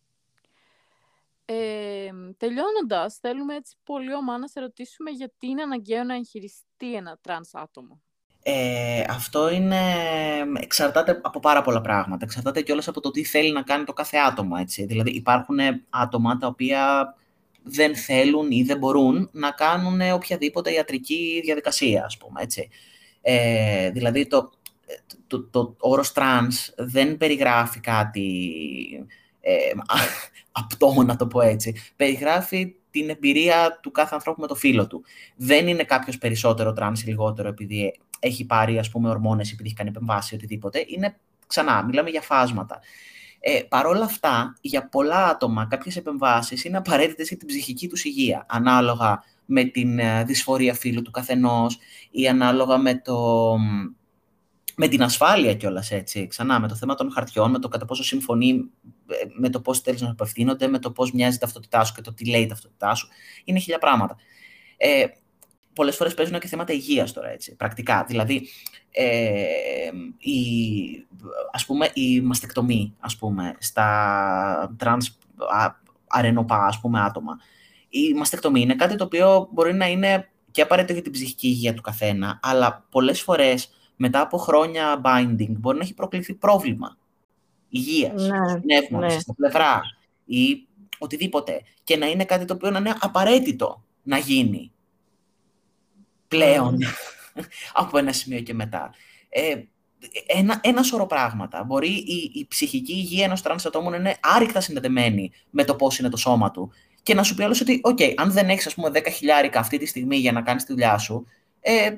Speaker 2: Ε, τελειώνοντας, θέλουμε έτσι πολύ ωμά να σε ρωτήσουμε γιατί είναι αναγκαίο να εγχειριστεί ένα τρανς άτομο.
Speaker 4: Ε, αυτό είναι, εξαρτάται από πάρα πολλά πράγματα. Εξαρτάται κιόλας από το τι θέλει να κάνει το κάθε άτομο. Έτσι. Δηλαδή υπάρχουν άτομα τα οποία δεν θέλουν ή δεν μπορούν να κάνουν οποιαδήποτε ιατρική διαδικασία, ας πούμε. Έτσι. Ε, δηλαδή το, το, το, όρος τρανς δεν περιγράφει κάτι ε, απτό, να το πω έτσι. Περιγράφει την εμπειρία του κάθε ανθρώπου με το φύλο του. Δεν είναι κάποιος περισσότερο τρανς ή λιγότερο επειδή έχει πάρει ας πούμε ορμόνες, επειδή έχει κάνει επεμβάσεις οτιδήποτε. Είναι ξανά, μιλάμε για φάσματα. Ε, Παρ' όλα αυτά, για πολλά άτομα κάποιες επεμβάσεις είναι απαραίτητες για την ψυχική τους υγεία, ανάλογα με την ε, δυσφορία φύλου του καθενός ή ανάλογα με, το, με την ασφάλεια κιόλας έτσι, ξανά, με το θέμα των χαρτιών, με το κατά πόσο συμφωνεί ε, με το πώς θέλεις να απευθύνονται, με το πώς μοιάζει η ταυτότητά σου και το τι λέει η ταυτότητά σου. Είναι χίλια πράγματα. Ε, πολλές φορές παίζουν και θέματα υγείας τώρα, έτσι, πρακτικά. Δηλαδή, ε, η, ας πούμε, η μαστεκτομή, ας πούμε, στα τρανς αρρενωπά, ας πούμε, άτομα. Η μαστεκτομή είναι κάτι το οποίο μπορεί να είναι και απαραίτητο για την ψυχική υγεία του καθένα, αλλά πολλές φορές μετά από χρόνια binding μπορεί να έχει προκληθεί πρόβλημα υγείας, ναι, στο πνεύμα, ναι. στα πλευρά ή οτιδήποτε και να είναι κάτι το οποίο να είναι απαραίτητο να γίνει πλέον από ένα σημείο και μετά. Ε, ένα, ένα σωρό πράγματα. Μπορεί η, η ψυχική υγεία ενός τρανς ατόμου να είναι άρρηκτα συνδεδεμένη με το πώς είναι το σώμα του και να σου πει άλλος ότι, οκ, αν δεν έχεις, ας πούμε, 10 χιλιάρικα αυτή τη στιγμή για να κάνεις τη δουλειά σου, ε,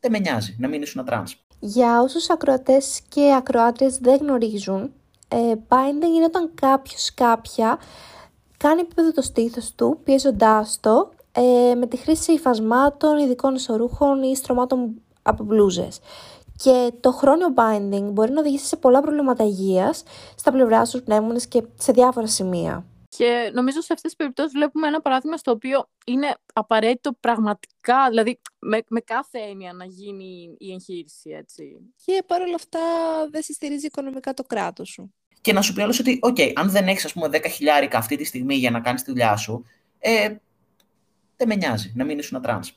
Speaker 4: δεν με νοιάζει να μην ήσουν τρανς.
Speaker 3: Για όσους ακροατές και ακροάτριες δεν γνωρίζουν, ε, binding είναι όταν κάποιος κάποια κάνει επίπεδο το στήθος του, πιέζοντάς το ε, με τη χρήση υφασμάτων, ειδικών εσωρούχων ή στρωμάτων από μπλούζες. Και το χρόνιο binding μπορεί να οδηγήσει σε πολλά προβλήματα υγείας στα πλευρά στους πνεύμονες και σε διάφορα σημεία.
Speaker 2: Και νομίζω σε αυτές τις περιπτώσεις βλέπουμε ένα παράδειγμα στο οποίο είναι απαραίτητο πραγματικά, δηλαδή με, με κάθε έννοια να γίνει η εγχείρηση, έτσι.
Speaker 3: Και παρόλα αυτά δεν σε στηρίζει οικονομικά το κράτος σου.
Speaker 4: Και να σου πει άλλος ότι, οκ, αν δεν έχεις, ας πούμε, 10 χιλιάρικα αυτή τη στιγμή για να κάνεις τη δουλειά σου, ε, δεν με νοιάζει να μην ήσουν τρανς.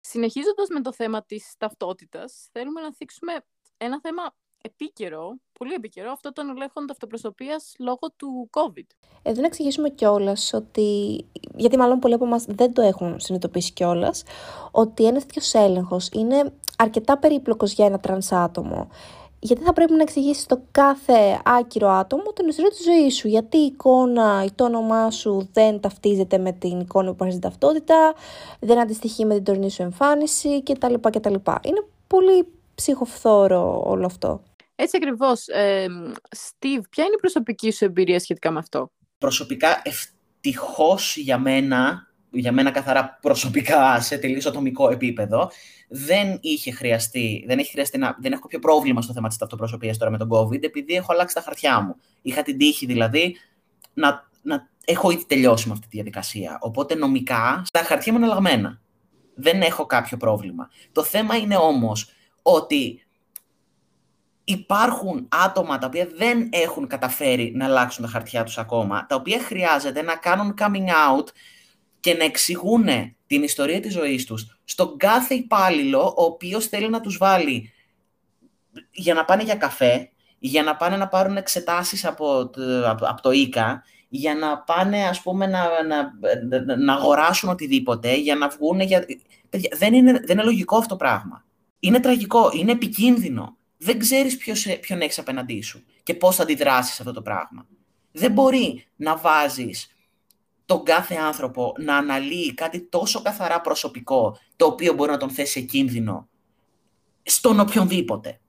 Speaker 2: Συνεχίζοντας με το θέμα της ταυτότητας, θέλουμε να θίξουμε ένα θέμα επίκαιρο, πολύ επίκαιρο, αυτό των ελέγχων ταυτοπροσωπίας λόγω του COVID.
Speaker 3: Εδώ να εξηγήσουμε κιόλας ότι, γιατί μάλλον πολλοί από εμάς δεν το έχουν συνειδητοποιήσει κιόλας, ότι ένας τέτοιος έλεγχος είναι αρκετά περίπλοκος για ένα τρανς άτομο γιατί θα πρέπει να εξηγήσεις στο κάθε άκυρο άτομο την ιστορία της ζωής σου. Γιατί η εικόνα ή το όνομά σου δεν ταυτίζεται με την εικόνα που υπάρχει στην ταυτότητα, δεν αντιστοιχεί με την τωρινή σου εμφάνιση κτλ. κτλ. Είναι πολύ ψυχοφθόρο όλο αυτό.
Speaker 2: Έτσι ακριβώς. Ε, Steve, ποια είναι η προσωπική σου εμπειρία σχετικά με αυτό;
Speaker 4: Προσωπικά, ευτυχώς για μένα, για μένα καθαρά προσωπικά σε τελείως ατομικό επίπεδο, δεν είχε χρειαστεί, δεν, έχει χρειαστεί να, δεν έχω κάποιο πρόβλημα στο θέμα της ταυτοπροσωπίας τώρα με τον COVID, επειδή έχω αλλάξει τα χαρτιά μου. Είχα την τύχη δηλαδή να, να έχω ήδη τελειώσει με αυτή τη διαδικασία. Οπότε νομικά τα χαρτιά μου είναι αλλαγμένα. Δεν έχω κάποιο πρόβλημα. Το θέμα είναι όμως ότι υπάρχουν άτομα τα οποία δεν έχουν καταφέρει να αλλάξουν τα χαρτιά τους ακόμα, τα οποία χρειάζεται να κάνουν coming out και να εξηγούν την ιστορία της ζωής τους στον κάθε υπάλληλο ο οποίος θέλει να τους βάλει για να πάνε για καφέ, για να πάνε να πάρουν εξετάσεις από, από, από το ΙΚΑ, για να πάνε ας πούμε να, να, να αγοράσουν οτιδήποτε, για να βγουν για... Παιδιά, δεν, είναι, δεν είναι λογικό αυτό το πράγμα. Είναι τραγικό, είναι επικίνδυνο. Δεν ξέρεις ποιος, ποιον έχεις απέναντί σου και πώς θα αντιδράσεις σε αυτό το πράγμα. Δεν μπορεί να βάζεις τον κάθε άνθρωπο να αναλύει κάτι τόσο καθαρά προσωπικό, το οποίο μπορεί να τον θέσει σε κίνδυνο στον οποιονδήποτε.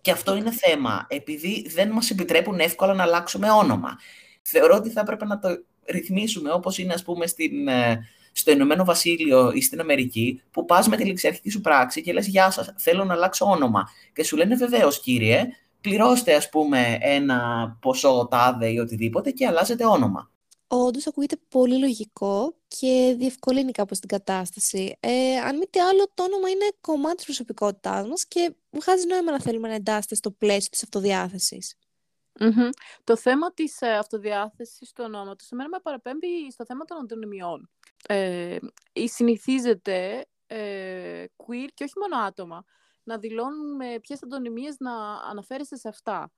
Speaker 4: Και αυτό είναι θέμα, επειδή δεν μας επιτρέπουν εύκολα να αλλάξουμε όνομα. Θεωρώ ότι θα έπρεπε να το ρυθμίσουμε όπως είναι ας πούμε στην, ε, στο Ηνωμένο Βασίλειο ή στην Αμερική, που πας με τη ληξιαρχική σου πράξη και λες «Γεια σας, θέλω να αλλάξω όνομα». Και σου λένε «Βεβαίως, κύριε, πληρώστε ας πούμε ένα ποσό τάδε ή οτιδήποτε και αλλάζετε όνομα».
Speaker 3: Όντως ακούγεται πολύ λογικό και διευκολύνει κάπως την κατάσταση. Ε, αν μη τι άλλο, το όνομα είναι κομμάτι της προσωπικότητάς μας και βγάζει νόημα να θέλουμε να εντάσσεται στο πλαίσιο της αυτοδιάθεσης.
Speaker 2: Το θέμα της ε, αυτοδιάθεσης του ονόματος, εμένα με παραπέμπει στο θέμα των αντωνυμιών. Ε, συνηθίζεται ε, queer και όχι μόνο άτομα να δηλώνουν με ποιες αντωνυμίες να αναφέρεστε σε αυτά.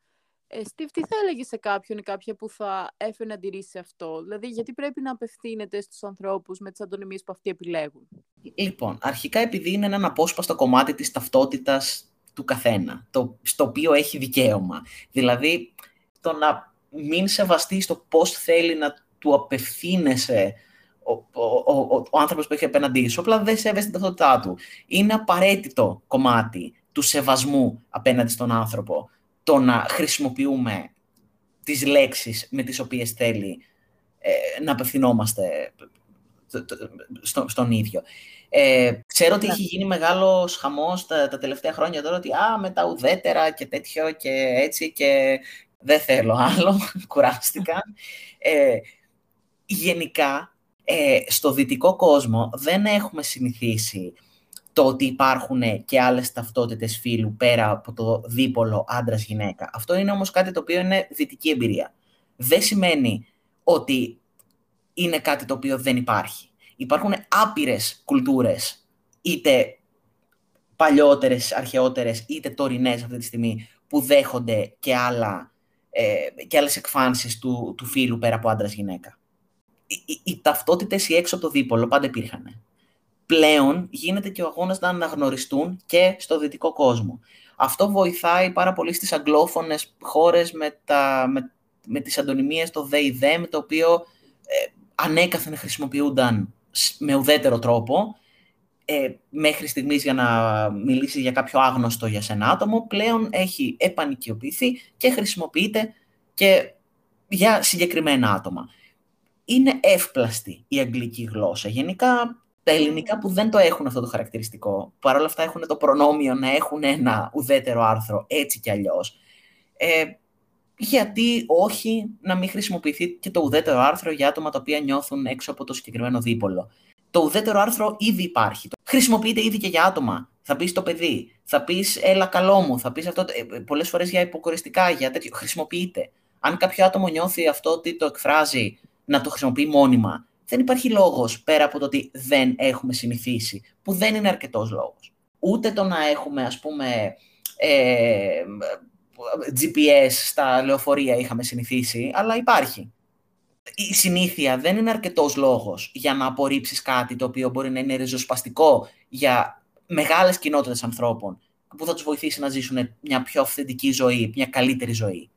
Speaker 2: Ε, Steve, τι θα έλεγες σε κάποιον ή κάποια που θα έφερε αντιρρήσει σε αυτό, δηλαδή γιατί πρέπει να απευθύνεται στους ανθρώπους με τις αντωνυμίες που αυτοί επιλέγουν;
Speaker 4: Λοιπόν, αρχικά επειδή είναι ένα απόσπαστο κομμάτι της ταυτότητας του καθένα, το, στο οποίο έχει δικαίωμα. Δηλαδή, το να μην σεβαστεί το πώς θέλει να του απευθύνεσαι ο, ο, ο, ο άνθρωπος που έχει απέναντί σου, απλά δεν σέβεσαι την ταυτότητά του. Είναι απαραίτητο κομμάτι του σεβασμού απέναντι στον άνθρωπο το να χρησιμοποιούμε τις λέξεις με τις οποίες θέλει ε, να απευθυνόμαστε στον ίδιο. Ε, ξέρω ότι έχει γίνει μεγάλος χαμός τα, τα τελευταία χρόνια τώρα ότι α, με τα ουδέτερα και τέτοιο και έτσι και δεν θέλω άλλο, κουράστηκα. Ε, γενικά, ε, στο δυτικό κόσμο δεν έχουμε συνηθίσει το ότι υπάρχουν και άλλες ταυτότητες φίλου πέρα από το δίπολο άντρας-γυναίκα. Αυτό είναι όμως κάτι το οποίο είναι δυτική εμπειρία. Δεν σημαίνει ότι είναι κάτι το οποίο δεν υπάρχει. Υπάρχουν άπειρες κουλτούρες, είτε παλιότερες, αρχαιότερες, είτε τωρινές αυτή τη στιγμή, που δέχονται και, άλλα, ε, και άλλες εκφάνσεις του, του φίλου πέρα από άντρας-γυναίκα. Οι, οι, οι ταυτότητες οι έξω από το δίπολο πάντα υπήρχαν πλέον γίνεται και ο αγώνας να αναγνωριστούν και στο δυτικό κόσμο. Αυτό βοηθάει πάρα πολύ στις αγγλόφωνες χώρες με, τα, με, με τις αντωνυμίες, το they, them, το οποίο ε, ανέκαθεν χρησιμοποιούνταν με ουδέτερο τρόπο, ε, μέχρι στιγμής για να μιλήσει για κάποιο άγνωστο για σένα άτομο, πλέον έχει επανοικιοποιηθεί και χρησιμοποιείται και για συγκεκριμένα άτομα. Είναι εύπλαστη η αγγλική γλώσσα. Γενικά τα ελληνικά που δεν το έχουν αυτό το χαρακτηριστικό, παρόλα αυτά έχουν το προνόμιο να έχουν ένα ουδέτερο άρθρο έτσι κι αλλιώς, ε, γιατί όχι να μην χρησιμοποιηθεί και το ουδέτερο άρθρο για άτομα τα οποία νιώθουν έξω από το συγκεκριμένο δίπολο. Το ουδέτερο άρθρο ήδη υπάρχει. Χρησιμοποιείται ήδη και για άτομα. Θα πεις το παιδί, θα πεις έλα καλό μου, θα πεις αυτό ε, πολλές φορές για υποκοριστικά, για τέτοιο. Χρησιμοποιείται. Αν κάποιο άτομο νιώθει αυτό ότι το εκφράζει να το χρησιμοποιεί μόνιμα δεν υπάρχει λόγος πέρα από το ότι δεν έχουμε συνηθίσει, που δεν είναι αρκετός λόγος. Ούτε το να έχουμε, ας πούμε, ε, GPS στα λεωφορεία είχαμε συνηθίσει, αλλά υπάρχει. Η συνήθεια δεν είναι αρκετός λόγος για να απορρίψεις κάτι το οποίο μπορεί να είναι ριζοσπαστικό για μεγάλες κοινότητες ανθρώπων που θα τους βοηθήσει να ζήσουν μια πιο αυθεντική ζωή, μια καλύτερη ζωή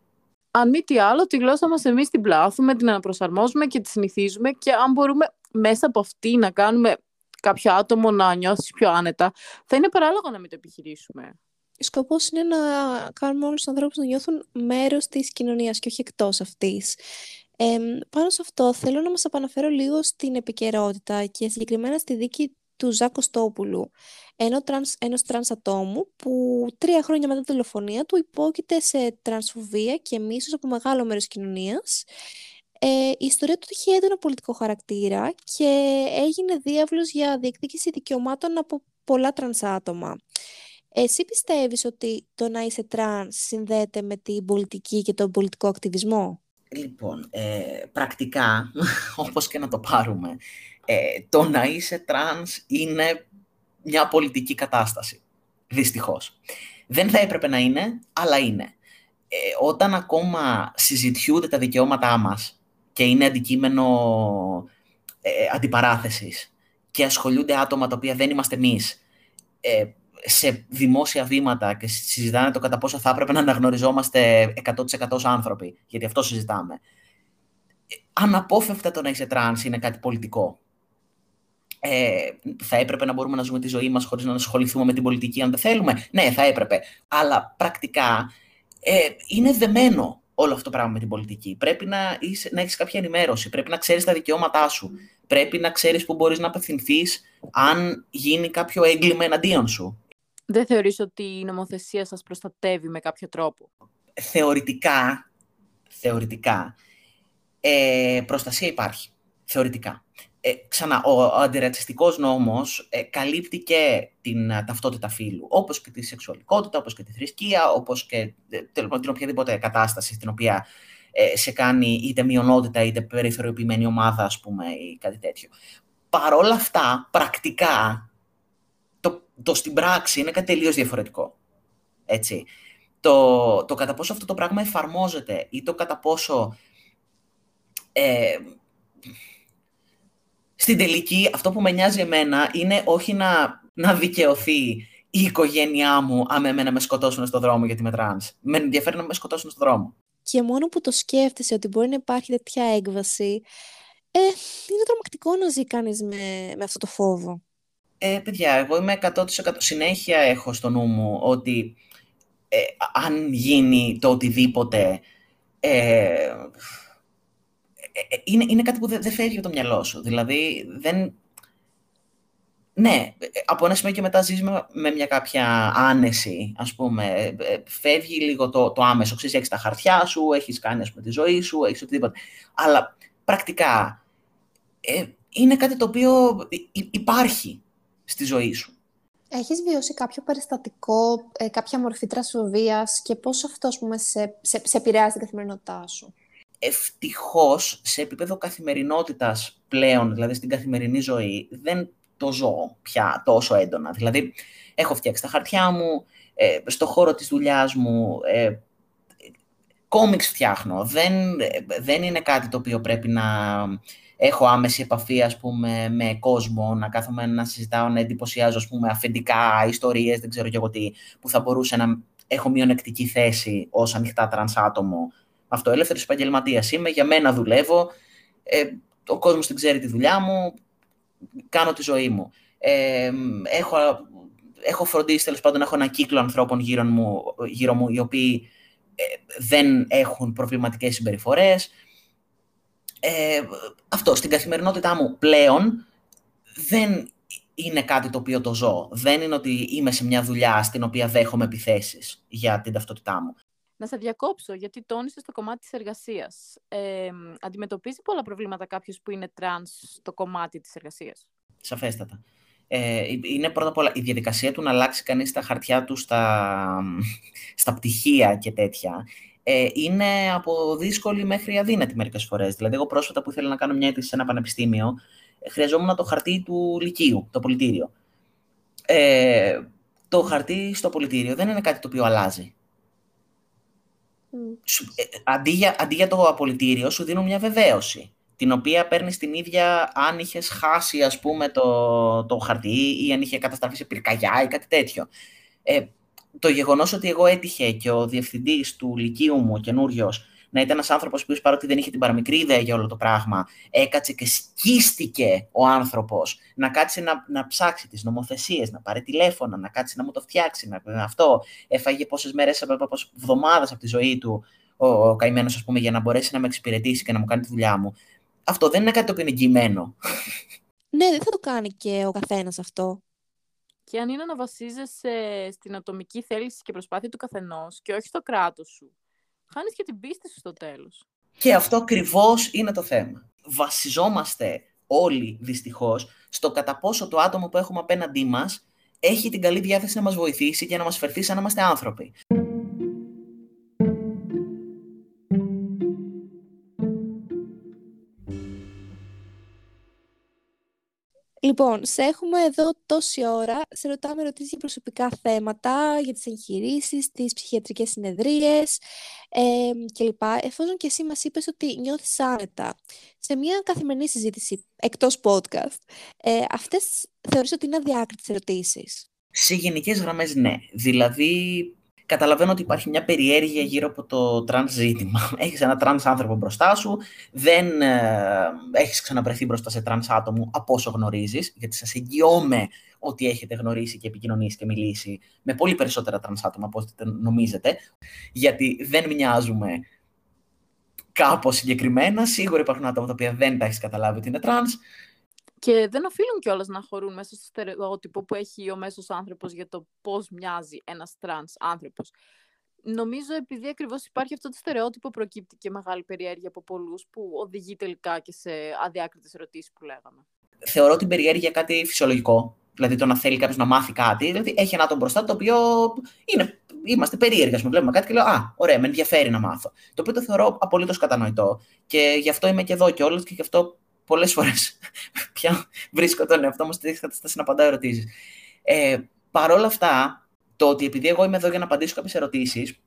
Speaker 2: αν μη τι άλλο, τη γλώσσα μας εμείς την πλάθουμε, την αναπροσαρμόζουμε και τη συνηθίζουμε και αν μπορούμε μέσα από αυτή να κάνουμε κάποιο άτομο να νιώσει πιο άνετα, θα είναι παράλογο να μην το επιχειρήσουμε.
Speaker 3: Σκοπός είναι να κάνουμε όλους τους ανθρώπους να νιώθουν μέρος της κοινωνίας και όχι εκτός αυτής. Ε, πάνω σε αυτό θέλω να μας επαναφέρω λίγο στην επικαιρότητα και συγκεκριμένα στη δίκη του Ζακ Κωστόπουλου, ενώ τρανς, ενός τρανς ατόμου που τρία χρόνια μετά τη δολοφονία του υπόκειται σε τρανσφοβία και μίσος από μεγάλο μέρος κοινωνίας. Ε, η ιστορία του είχε έντονο πολιτικό χαρακτήρα και έγινε δίαυλος για διεκδίκηση δικαιωμάτων από πολλά τρανς άτομα. Εσύ πιστεύεις ότι το να είσαι τρανς συνδέεται με την πολιτική και τον πολιτικό ακτιβισμό;
Speaker 4: Λοιπόν, ε, πρακτικά, όπως και να το πάρουμε, ε, το να είσαι τρανς είναι μια πολιτική κατάσταση, δυστυχώς. Δεν θα έπρεπε να είναι, αλλά είναι. Ε, όταν ακόμα συζητιούνται τα δικαιώματά μας και είναι αντικείμενο ε, αντιπαράθεσης και ασχολούνται άτομα τα οποία δεν είμαστε εμείς ε, σε δημόσια βήματα και συζητάνε το κατά πόσο θα έπρεπε να αναγνωριζόμαστε 100% άνθρωποι, γιατί αυτό συζητάμε. Ε, αναπόφευκτα το να είσαι τρανς είναι κάτι πολιτικό ε, θα έπρεπε να μπορούμε να ζούμε τη ζωή μας χωρίς να ασχοληθούμε με την πολιτική αν δεν θέλουμε. Ναι, θα έπρεπε. Αλλά πρακτικά ε, είναι δεμένο όλο αυτό το πράγμα με την πολιτική. Πρέπει να, είσαι, να έχεις κάποια ενημέρωση, πρέπει να ξέρεις τα δικαιώματά σου, πρέπει να ξέρεις που μπορείς να απευθυνθείς αν γίνει κάποιο έγκλημα εναντίον σου.
Speaker 2: Δεν θεωρείς ότι η νομοθεσία σας προστατεύει με κάποιο τρόπο;
Speaker 4: Θεωρητικά, θεωρητικά ε, προστασία υπάρχει, θεωρητικά. Ε, ξανά, ο, ο αντιρατσιστικός νόμος ε, καλύπτει και την ταυτότητα φύλου, όπως και τη σεξουαλικότητα, όπως και τη θρησκεία, όπως και την οποιαδήποτε κατάσταση στην οποία σε κάνει είτε μειονότητα είτε περιθωριοποιημένη ομάδα, ας πούμε, ή κάτι τέτοιο. Παρ' όλα αυτά, πρακτικά, το, το στην πράξη είναι κάτι τελείως διαφορετικό. Έτσι. Το, το κατά πόσο αυτό το πράγμα εφαρμόζεται ή το κατά πόσο ε, στην τελική αυτό που με νοιάζει εμένα είναι όχι να, να δικαιωθεί η οικογένειά μου αν εμένα με σκοτώσουν στον δρόμο γιατί είμαι τρανς. Με ενδιαφέρει να με σκοτώσουν στον δρόμο.
Speaker 3: Και μόνο που το σκέφτεσαι ότι μπορεί να υπάρχει τέτοια έκβαση, ε, είναι τρομακτικό να ζει κανείς με, με αυτό το φόβο.
Speaker 4: Ε, παιδιά, εγώ είμαι 100% συνέχεια έχω στο νου μου ότι ε, αν γίνει το οτιδήποτε ε, ε, ε, είναι, είναι κάτι που δεν, φεύγει από το μυαλό σου. Δηλαδή, δεν... Ναι, από ένα σημείο και μετά ζεις με, μια κάποια άνεση, ας πούμε. Ε, φεύγει λίγο το, το άμεσο. Ξέρεις, έχεις τα χαρτιά σου, έχεις κάνει, ας πούμε, τη ζωή σου, έχεις οτιδήποτε. Αλλά, πρακτικά, είναι κάτι το οποίο υπάρχει στη ζωή σου.
Speaker 3: Έχεις βιώσει κάποιο περιστατικό, κάποια μορφή τρασοβίας και πώς αυτό, ας πούμε, σε, σε, σε επηρεάζει την καθημερινότητά σου;
Speaker 4: Ευτυχώς σε επίπεδο καθημερινότητας πλέον, δηλαδή στην καθημερινή ζωή, δεν το ζω πια τόσο έντονα. Δηλαδή, έχω φτιάξει τα χαρτιά μου, ε, στο χώρο της δουλειάς μου, ε, κόμιξ φτιάχνω. Δεν, δεν είναι κάτι το οποίο πρέπει να έχω άμεση επαφή, ας πούμε, με κόσμο, να κάθομαι να συζητάω, να εντυπωσιάζω, ας πούμε, αφεντικά, ιστορίες, δεν ξέρω και εγώ τι, που θα μπορούσε να έχω μειονεκτική θέση ως ανοιχτά τρανς άτομο αυτό, ελεύθερος επαγγελματίας είμαι, για μένα δουλεύω, ε, ο κόσμος την ξέρει τη δουλειά μου, κάνω τη ζωή μου. Ε, έχω, έχω φροντίσει τέλος πάντων, έχω ένα κύκλο ανθρώπων γύρω μου, γύρω μου οι οποίοι ε, δεν έχουν προβληματικές συμπεριφορές. Ε, αυτό, στην καθημερινότητά μου πλέον δεν είναι κάτι το οποίο το ζω. Δεν είναι ότι είμαι σε μια δουλειά στην οποία δέχομαι επιθέσεις για την ταυτότητά μου.
Speaker 2: Να σε διακόψω, γιατί τόνισες στο κομμάτι της εργασίας. Ε, αντιμετωπίζει πολλά προβλήματα κάποιος που είναι τρανς στο κομμάτι της εργασίας;
Speaker 4: Σαφέστατα. Ε, είναι πρώτα απ' όλα η διαδικασία του να αλλάξει κανείς τα χαρτιά του στα, στα πτυχία και τέτοια. Ε, είναι από δύσκολη μέχρι αδύνατη μερικές φορές. Δηλαδή, εγώ πρόσφατα που ήθελα να κάνω μια αίτηση σε ένα πανεπιστήμιο, χρειαζόμουν το χαρτί του Λυκείου, το απολυτήριο. Ε, το χαρτί στο πολιτήριο δεν είναι κάτι το οποίο αλλάζει. Ε, αντί, για, αντί για το απολυτήριο, σου δίνουν μια βεβαίωση, την οποία παίρνεις την ίδια αν είχες χάσει, ας πούμε, το, το χαρτί ή αν είχε καταστραφεί σε πυρκαγιά ή κάτι τέτοιο. Ε, το γεγονός ότι εγώ έτυχε και ο διευθυντής του Λυκείου μου, καινούριος, να ήταν ένας άνθρωπος που παρότι δεν είχε την παραμικρή ιδέα για όλο το πράγμα, έκατσε και σκίστηκε ο άνθρωπος να κάτσει να, να ψάξει τις νομοθεσίες, να πάρει τηλέφωνα, να κάτσει να μου το φτιάξει. Να, αυτό έφαγε πόσες μέρες, πόσες εβδομάδες από τη ζωή του ο, ο καημένος, ας πούμε, για να μπορέσει να με εξυπηρετήσει και να μου κάνει τη δουλειά μου. Αυτό δεν είναι κάτι το οποίο είναι εγγυημένο.
Speaker 3: Ναι, δεν θα το κάνει και ο καθένας αυτό.
Speaker 2: Και αν είναι να βασίζεσαι στην ατομική θέληση και προσπάθεια του καθενός και όχι στο κράτος σου, χάνεις και την πίστη σου στο τέλος.
Speaker 4: Και αυτό ακριβώς είναι το θέμα. Βασιζόμαστε όλοι δυστυχώς στο κατά πόσο το άτομο που έχουμε απέναντί μας έχει την καλή διάθεση να μας βοηθήσει και να μας φερθεί σαν να είμαστε άνθρωποι.
Speaker 3: Λοιπόν, σε έχουμε εδώ τόση ώρα. Σε ρωτάμε ερωτήσεις για προσωπικά θέματα, για τις εγχειρήσεις, τις ψυχιατρικές συνεδρίες ε, κλπ. Εφόσον και εσύ μας είπες ότι νιώθεις άνετα σε μια καθημερινή συζήτηση εκτός podcast, ε, αυτές θεωρείς ότι είναι αδιάκριτες ερωτήσεις;
Speaker 4: Σε γενικές γραμμές ναι. Δηλαδή καταλαβαίνω ότι υπάρχει μια περιέργεια γύρω από το τρανς ζήτημα. Έχεις ένα τρανς άνθρωπο μπροστά σου, δεν ε, έχεις ξαναβρεθεί μπροστά σε τρανς άτομο από όσο γνωρίζεις, γιατί σας εγγυώμαι ότι έχετε γνωρίσει και επικοινωνήσει και μιλήσει με πολύ περισσότερα τρανς άτομα από ό,τι νομίζετε, γιατί δεν μοιάζουμε κάπως συγκεκριμένα. Σίγουρα υπάρχουν άτομα τα οποία δεν τα έχεις καταλάβει ότι είναι τρανς,
Speaker 2: και δεν οφείλουν κιόλας να χωρούν μέσα στο στερεότυπο που έχει ο μέσος άνθρωπος για το πώς μοιάζει ένας τρανς άνθρωπος. νομίζω επειδή ακριβώς υπάρχει αυτό το στερεότυπο προκύπτει και μεγάλη περιέργεια από πολλούς που οδηγεί τελικά και σε αδιάκριτες ερωτήσεις που λέγαμε.
Speaker 4: Θεωρώ την περιέργεια κάτι φυσιολογικό. Δηλαδή το να θέλει κάποιος να μάθει κάτι. Δηλαδή έχει ένα άτομο μπροστά το οποίο είναι, είμαστε περίεργα. Με βλέπουμε κάτι και λέω Α, ωραία, με ενδιαφέρει να μάθω. Το οποίο το θεωρώ απολύτως κατανοητό. Και γι' αυτό είμαι και εδώ κιόλας και γι' αυτό πολλές φορές πια βρίσκω τον εαυτό μου στη θέση να απαντάω ερωτήσεις. Ε, Παρ' όλα αυτά, το ότι επειδή εγώ είμαι εδώ για να απαντήσω κάποιες ερωτήσεις,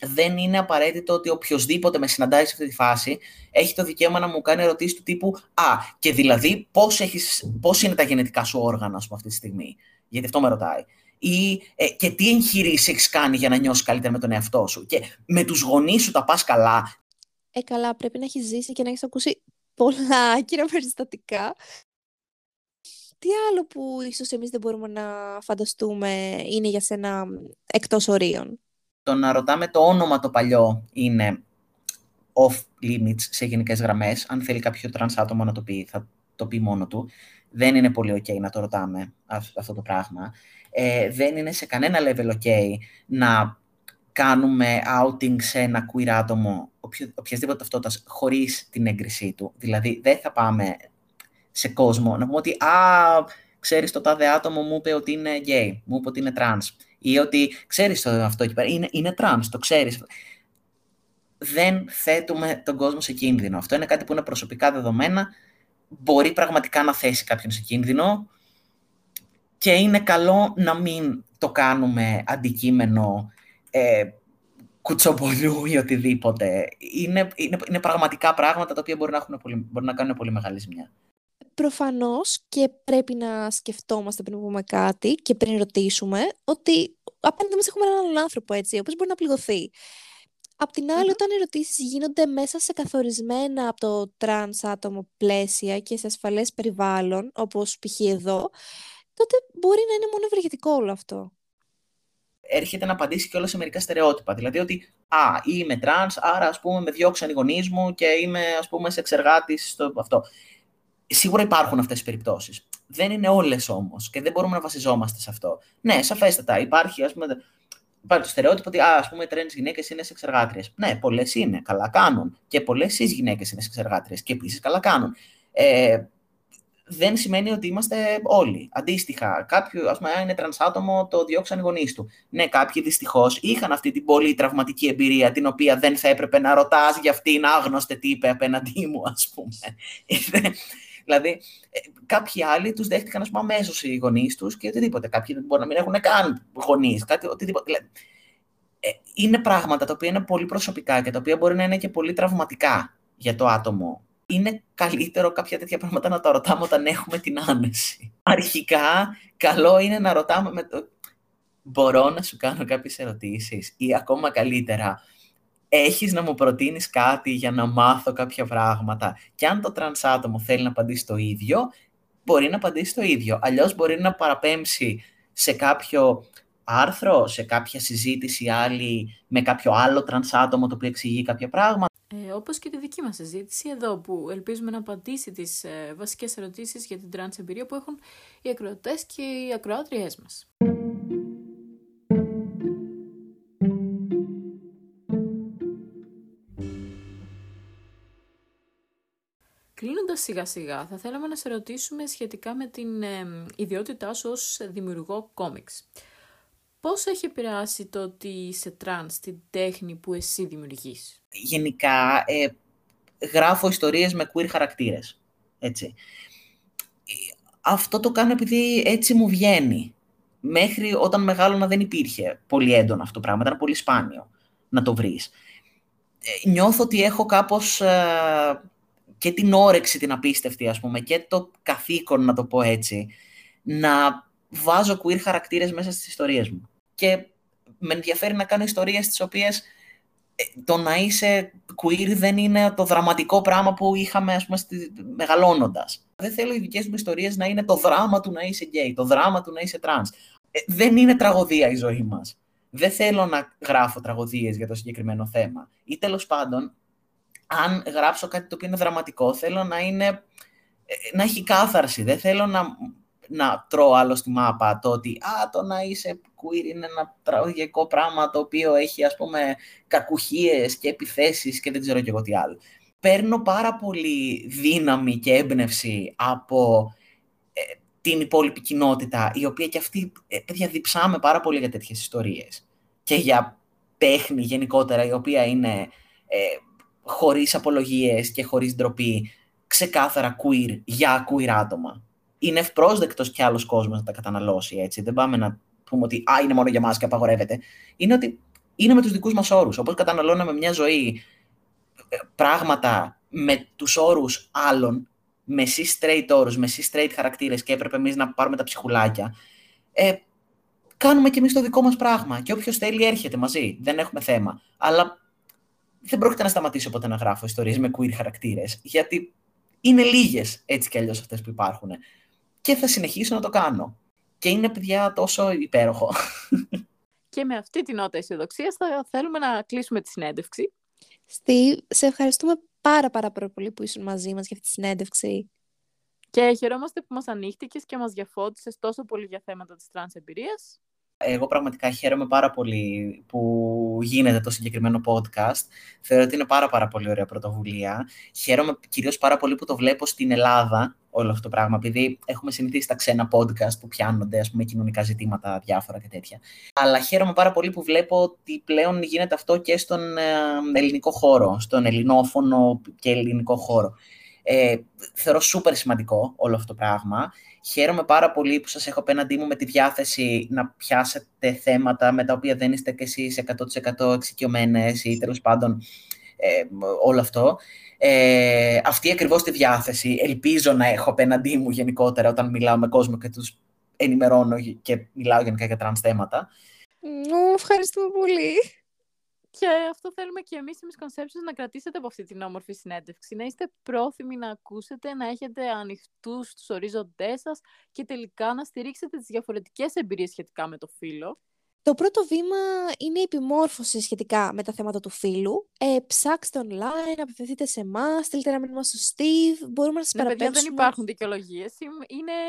Speaker 4: δεν είναι απαραίτητο ότι οποιοδήποτε με συναντάει σε αυτή τη φάση έχει το δικαίωμα να μου κάνει ερωτήσεις του τύπου Α, και δηλαδή πώς πώς είναι τα γενετικά σου όργανα, ας πούμε, αυτή τη στιγμή; Γιατί αυτό με ρωτάει. Ή ε, και τι εγχειρήσεις έχεις κάνει για να νιώσεις καλύτερα με τον εαυτό σου; Και με τους γονείς σου τα πας καλά;
Speaker 3: Ε, καλά, πρέπει να έχεις ζήσει και να έχεις ακούσει πολλά άκυρα περιστατικά τι άλλο που ίσως εμείς δεν μπορούμε να φανταστούμε είναι για σένα εκτός ορίων;
Speaker 4: Το να ρωτάμε το όνομα το παλιό είναι off limits σε γενικές γραμμές. Αν θέλει κάποιο τρανς άτομο να το πει, θα το πει μόνο του. Δεν είναι πολύ ok να το ρωτάμε αυτό το πράγμα. Ε, δεν είναι σε κανένα level ok να κάνουμε outing σε ένα queer άτομο οποιασδήποτε ταυτότητας χωρίς την έγκρισή του. Δηλαδή δεν θα πάμε σε κόσμο. Να πούμε ότι, α, ξέρεις το τάδε άτομο μου είπε ότι είναι gay, μου είπε ότι είναι trans. Ή ότι, ξέρεις το αυτό εκεί πέρα, είναι, είναι trans, το ξέρεις. Δεν θέτουμε τον κόσμο σε κίνδυνο. Αυτό είναι κάτι που είναι προσωπικά δεδομένα. Μπορεί πραγματικά να θέσει κάποιον σε κίνδυνο και είναι καλό να μην το κάνουμε αντικείμενο ε, κουτσομπολιού ή οτιδήποτε. Είναι, είναι, είναι πραγματικά πράγματα τα οποία μπορεί να, έχουν πολύ, μπορεί να κάνουν πολύ μεγάλη ζημιά
Speaker 3: προφανώς και πρέπει να σκεφτόμαστε πριν πούμε κάτι και πριν ρωτήσουμε ότι απέναντι μας έχουμε έναν άλλον άνθρωπο, έτσι, ο οποίος μπορεί να πληγωθεί. Απ' την αλλη όταν οι ερωτήσεις γίνονται μέσα σε καθορισμένα από το τρανς άτομο πλαίσια και σε ασφαλές περιβάλλον, όπως π.χ. εδώ, τότε μπορεί να είναι μόνο ευεργετικό όλο αυτό.
Speaker 4: Έρχεται να απαντήσει και όλα σε μερικά στερεότυπα. Δηλαδή ότι, α, είμαι τρανς, άρα ας πούμε με διώξαν οι γονείς μου και είμαι ας πούμε σεξεργάτης στο αυτό σίγουρα υπάρχουν αυτές οι περιπτώσεις. Δεν είναι όλες όμως και δεν μπορούμε να βασιζόμαστε σε αυτό. Ναι, σαφέστατα. Υπάρχει, ας πούμε, υπάρχει το στερεότυπο ότι α πούμε, τρένε γυναίκες είναι σεξεργάτριε. Ναι, πολλές είναι, καλά κάνουν. Και πολλές ει γυναίκες είναι σεξεργάτριε και επίσης καλά κάνουν. Ε, δεν σημαίνει ότι είμαστε όλοι. Αντίστοιχα, κάποιο, ας πούμε, είναι τρανσάτομο, το διώξαν οι γονείς του. Ναι, κάποιοι δυστυχώς είχαν αυτή την πολύ τραυματική εμπειρία, την οποία δεν θα έπρεπε να ρωτάς για αυτήν άγνωστε τι είπε απέναντί μου, ας πούμε. Δηλαδή, ε, κάποιοι άλλοι τους δέχτηκαν, ας πούμε, αμέσως οι γονείς τους και οτιδήποτε. Κάποιοι μπορεί να μην έχουν καν γονείς, κάτι οτιδήποτε. Ε, είναι πράγματα τα οποία είναι πολύ προσωπικά και τα οποία μπορεί να είναι και πολύ τραυματικά για το άτομο. Είναι καλύτερο κάποια τέτοια πράγματα να τα ρωτάμε όταν έχουμε την άνεση. Αρχικά, καλό είναι να ρωτάμε με το... Μπορώ να σου κάνω κάποιες ερωτήσεις ή ακόμα καλύτερα, έχεις να μου προτείνεις κάτι για να μάθω κάποια πράγματα; Και αν το τρανς άτομο θέλει να απαντήσει το ίδιο, μπορεί να απαντήσει το ίδιο. Αλλιώς μπορεί να παραπέμψει σε κάποιο άρθρο, σε κάποια συζήτηση άλλη με κάποιο άλλο τρανς άτομο το οποίο εξηγεί κάποια πράγματα.
Speaker 2: Ε, όπως και τη δική μας συζήτηση εδώ που ελπίζουμε να απαντήσει τις ε, βασικές ερωτήσεις για την τρανς εμπειρία που έχουν οι ακροατές και οι ακροάτριές μας. Κλείνοντας σιγά σιγά, θα θέλαμε να σε ρωτήσουμε σχετικά με την ε, ιδιότητά σου ως δημιουργό κόμιξ. Πώς έχει επηρεάσει το ότι είσαι τρανς την τέχνη που εσύ δημιουργείς;
Speaker 4: Γενικά, ε, γράφω ιστορίες με queer χαρακτήρες. Έτσι. Αυτό το κάνω επειδή έτσι μου βγαίνει. Μέχρι όταν μεγάλωνα δεν υπήρχε πολύ έντονο αυτό το πράγμα. Ήταν πολύ σπάνιο να το βρεις. Ε, νιώθω ότι έχω κάπως... Ε, και την όρεξη την απίστευτη, ας πούμε, και το καθήκον, να το πω έτσι, να βάζω queer χαρακτήρες μέσα στις ιστορίες μου. Και με ενδιαφέρει να κάνω ιστορίες τις οποίες ε, το να είσαι queer δεν είναι το δραματικό πράγμα που είχαμε, ας πούμε, στη... μεγαλώνοντας. Δεν θέλω οι δικές μου ιστορίες να είναι το δράμα του να είσαι gay, το δράμα του να είσαι trans. Ε, δεν είναι τραγωδία η ζωή μας. Δεν θέλω να γράφω τραγωδίες για το συγκεκριμένο θέμα. Ή τέλος πάντων, αν γράψω κάτι το οποίο είναι δραματικό, θέλω να, είναι, ε, να έχει κάθαρση. Δεν θέλω να, να τρώω άλλο στη μάπα το ότι α, το να είσαι queer είναι ένα τραγωδιακό πράγμα το οποίο έχει ας πούμε κακουχίες και επιθέσεις και δεν ξέρω και εγώ τι άλλο. Παίρνω πάρα πολύ δύναμη και έμπνευση από ε, την υπόλοιπη κοινότητα, η οποία και αυτή, ε, παιδιά, διψάμε πάρα πολύ για τέτοιες ιστορίες. Και για τέχνη γενικότερα, η οποία είναι ε, χωρίς απολογίες και χωρίς ντροπή, ξεκάθαρα queer για queer άτομα. Είναι ευπρόσδεκτος κι άλλος κόσμος να τα καταναλώσει έτσι. Δεν πάμε να πούμε ότι α, είναι μόνο για μας και απαγορεύεται. Είναι ότι είναι με τους δικούς μας όρους. Όπως καταναλώναμε μια ζωή ε, πράγματα με τους όρους άλλων, με εσύ straight όρους, με εσύ straight χαρακτήρες και έπρεπε εμείς να πάρουμε τα ψυχουλάκια. Ε, κάνουμε κι εμείς το δικό μας πράγμα. Και όποιος θέλει έρχεται μαζί. Δεν έχουμε θέμα. Αλλά δεν πρόκειται να σταματήσω ποτέ να γράφω ιστορίες με queer χαρακτήρες. Γιατί είναι λίγες έτσι κι αλλιώς αυτές που υπάρχουν. Και θα συνεχίσω να το κάνω. Και είναι, παιδιά, τόσο υπέροχο.
Speaker 2: Και με αυτή την νότα αισιοδοξία θα θέλουμε να κλείσουμε τη συνέντευξη.
Speaker 3: Στη, σε ευχαριστούμε πάρα πάρα πολύ που ήσουν μαζί μας για αυτή τη συνέντευξη.
Speaker 2: Και χαιρόμαστε που μας ανοίχτηκες και μας διαφώτισες τόσο πολύ για θέματα της τρανς εμπειρίας.
Speaker 4: Εγώ πραγματικά χαίρομαι πάρα πολύ που γίνεται το συγκεκριμένο podcast. Θεωρώ ότι είναι πάρα πάρα πολύ ωραία πρωτοβουλία. Χαίρομαι κυρίως πάρα πολύ που το βλέπω στην Ελλάδα όλο αυτό το πράγμα, επειδή έχουμε συνηθίσει τα ξένα podcast που πιάνονται, ας πούμε, κοινωνικά ζητήματα διάφορα και τέτοια. Αλλά χαίρομαι πάρα πολύ που βλέπω ότι πλέον γίνεται αυτό και στον ε, ελληνικό χώρο, στον ελληνόφωνο και ελληνικό χώρο. Ε, θεωρώ σούπερ σημαντικό όλο αυτό το πράγμα. Χαίρομαι πάρα πολύ που σας έχω απέναντί μου με τη διάθεση να πιάσετε θέματα με τα οποία δεν είστε κι εσείς 100% εξοικειωμένες ή τέλος πάντων ε, όλο αυτό. Ε, αυτή ακριβώς τη διάθεση ελπίζω να έχω απέναντί μου γενικότερα όταν μιλάω με κόσμο και τους ενημερώνω και μιλάω γενικά για τρανς θέματα.
Speaker 3: ευχαριστούμε πολύ.
Speaker 2: Και αυτό θέλουμε και εμείς οι Misconceptions να κρατήσετε από αυτή την όμορφη συνέντευξη. Να είστε πρόθυμοι να ακούσετε, να έχετε ανοιχτούς τους ορίζοντές σας και τελικά να στηρίξετε τις διαφορετικές εμπειρίες σχετικά με το φύλο.
Speaker 3: Το πρώτο βήμα είναι η επιμόρφωση σχετικά με τα θέματα του φύλου. Ε, ψάξτε online, απευθυνθείτε σε εμάς, στείλτε ένα μήνυμα στο Steve, μπορούμε να σας ναι, παραπέμψουμε.
Speaker 2: δεν υπάρχουν δικαιολογίες.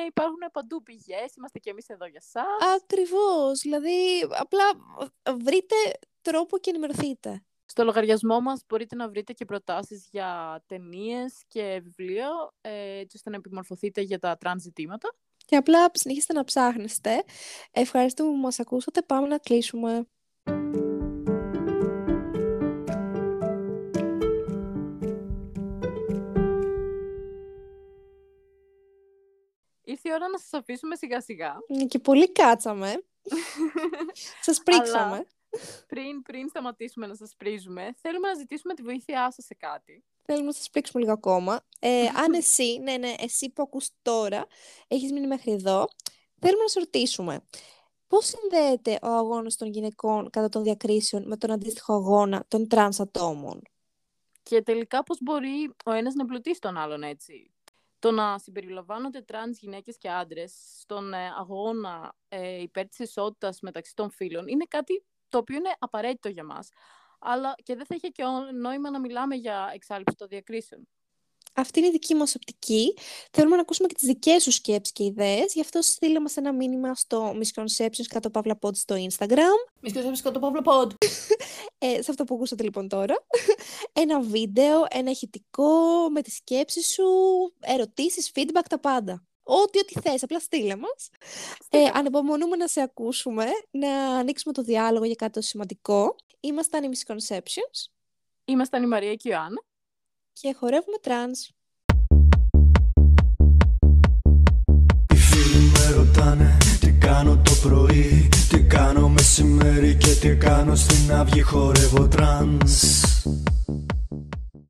Speaker 2: υπάρχουν παντού πηγές, είμαστε και εμείς εδώ για εσά.
Speaker 3: Ακριβώς. Δηλαδή, απλά βρείτε τρόπο και ενημερωθείτε.
Speaker 2: Στο λογαριασμό μας μπορείτε να βρείτε και προτάσεις για ταινίες και βιβλίο, ε, έτσι ώστε να επιμορφωθείτε για τα τραν ζητήματα.
Speaker 3: Και απλά συνεχίστε να ψάχνεστε. Ευχαριστούμε που μας ακούσατε. Πάμε να κλείσουμε.
Speaker 2: Ήρθε η ώρα να σας αφήσουμε σιγά σιγά.
Speaker 3: Και πολύ κάτσαμε. σας πρίξαμε
Speaker 2: πριν, πριν σταματήσουμε να σας πρίζουμε, θέλουμε να ζητήσουμε τη βοήθειά σας σε κάτι.
Speaker 3: Θέλουμε να σας πρίξουμε λίγο ακόμα. Ε, αν εσύ, ναι, ναι, εσύ που ακούς τώρα, έχεις μείνει μέχρι εδώ, θέλουμε να σε ρωτήσουμε. Πώς συνδέεται ο αγώνας των γυναικών κατά των διακρίσεων με τον αντίστοιχο αγώνα των τρανς ατόμων;
Speaker 2: Και τελικά πώς μπορεί ο ένας να εμπλουτίσει τον άλλον έτσι; Το να συμπεριλαμβάνονται τρανς γυναίκες και άντρες στον ε, αγώνα ε, υπέρ της ισότητας μεταξύ των φύλων είναι κάτι το οποίο είναι απαραίτητο για μας. Αλλά και δεν θα είχε και νόημα να μιλάμε για εξάλειψη των διακρίσεων.
Speaker 3: Αυτή είναι η δική μας οπτική. Θέλουμε να ακούσουμε και τις δικές σου σκέψεις και ιδέες. Γι' αυτό στείλε μας ένα μήνυμα στο Misconceptions κάτω παύλα Pod στο Instagram.
Speaker 2: Misconceptions κάτω παύλα Pod.
Speaker 3: ε, σε αυτό που ακούσατε λοιπόν τώρα. ένα βίντεο, ένα ηχητικό με τις σκέψεις σου, ερωτήσεις, feedback, τα πάντα. Ό,τι, ό,τι θες, απλά στείλε μας. Ε, ανεπομονούμε να σε ακούσουμε, να ανοίξουμε το διάλογο για κάτι το σημαντικό. Ήμασταν οι Misconceptions.
Speaker 2: Ήμασταν η Μαρία και η Ιωάννα.
Speaker 3: Και χορεύουμε trance.
Speaker 1: Οι φίλοι με ρωτάνε τι κάνω το πρωί, τι κάνω μεσημέρι και τι κάνω στην αυγή χορεύω τρανς.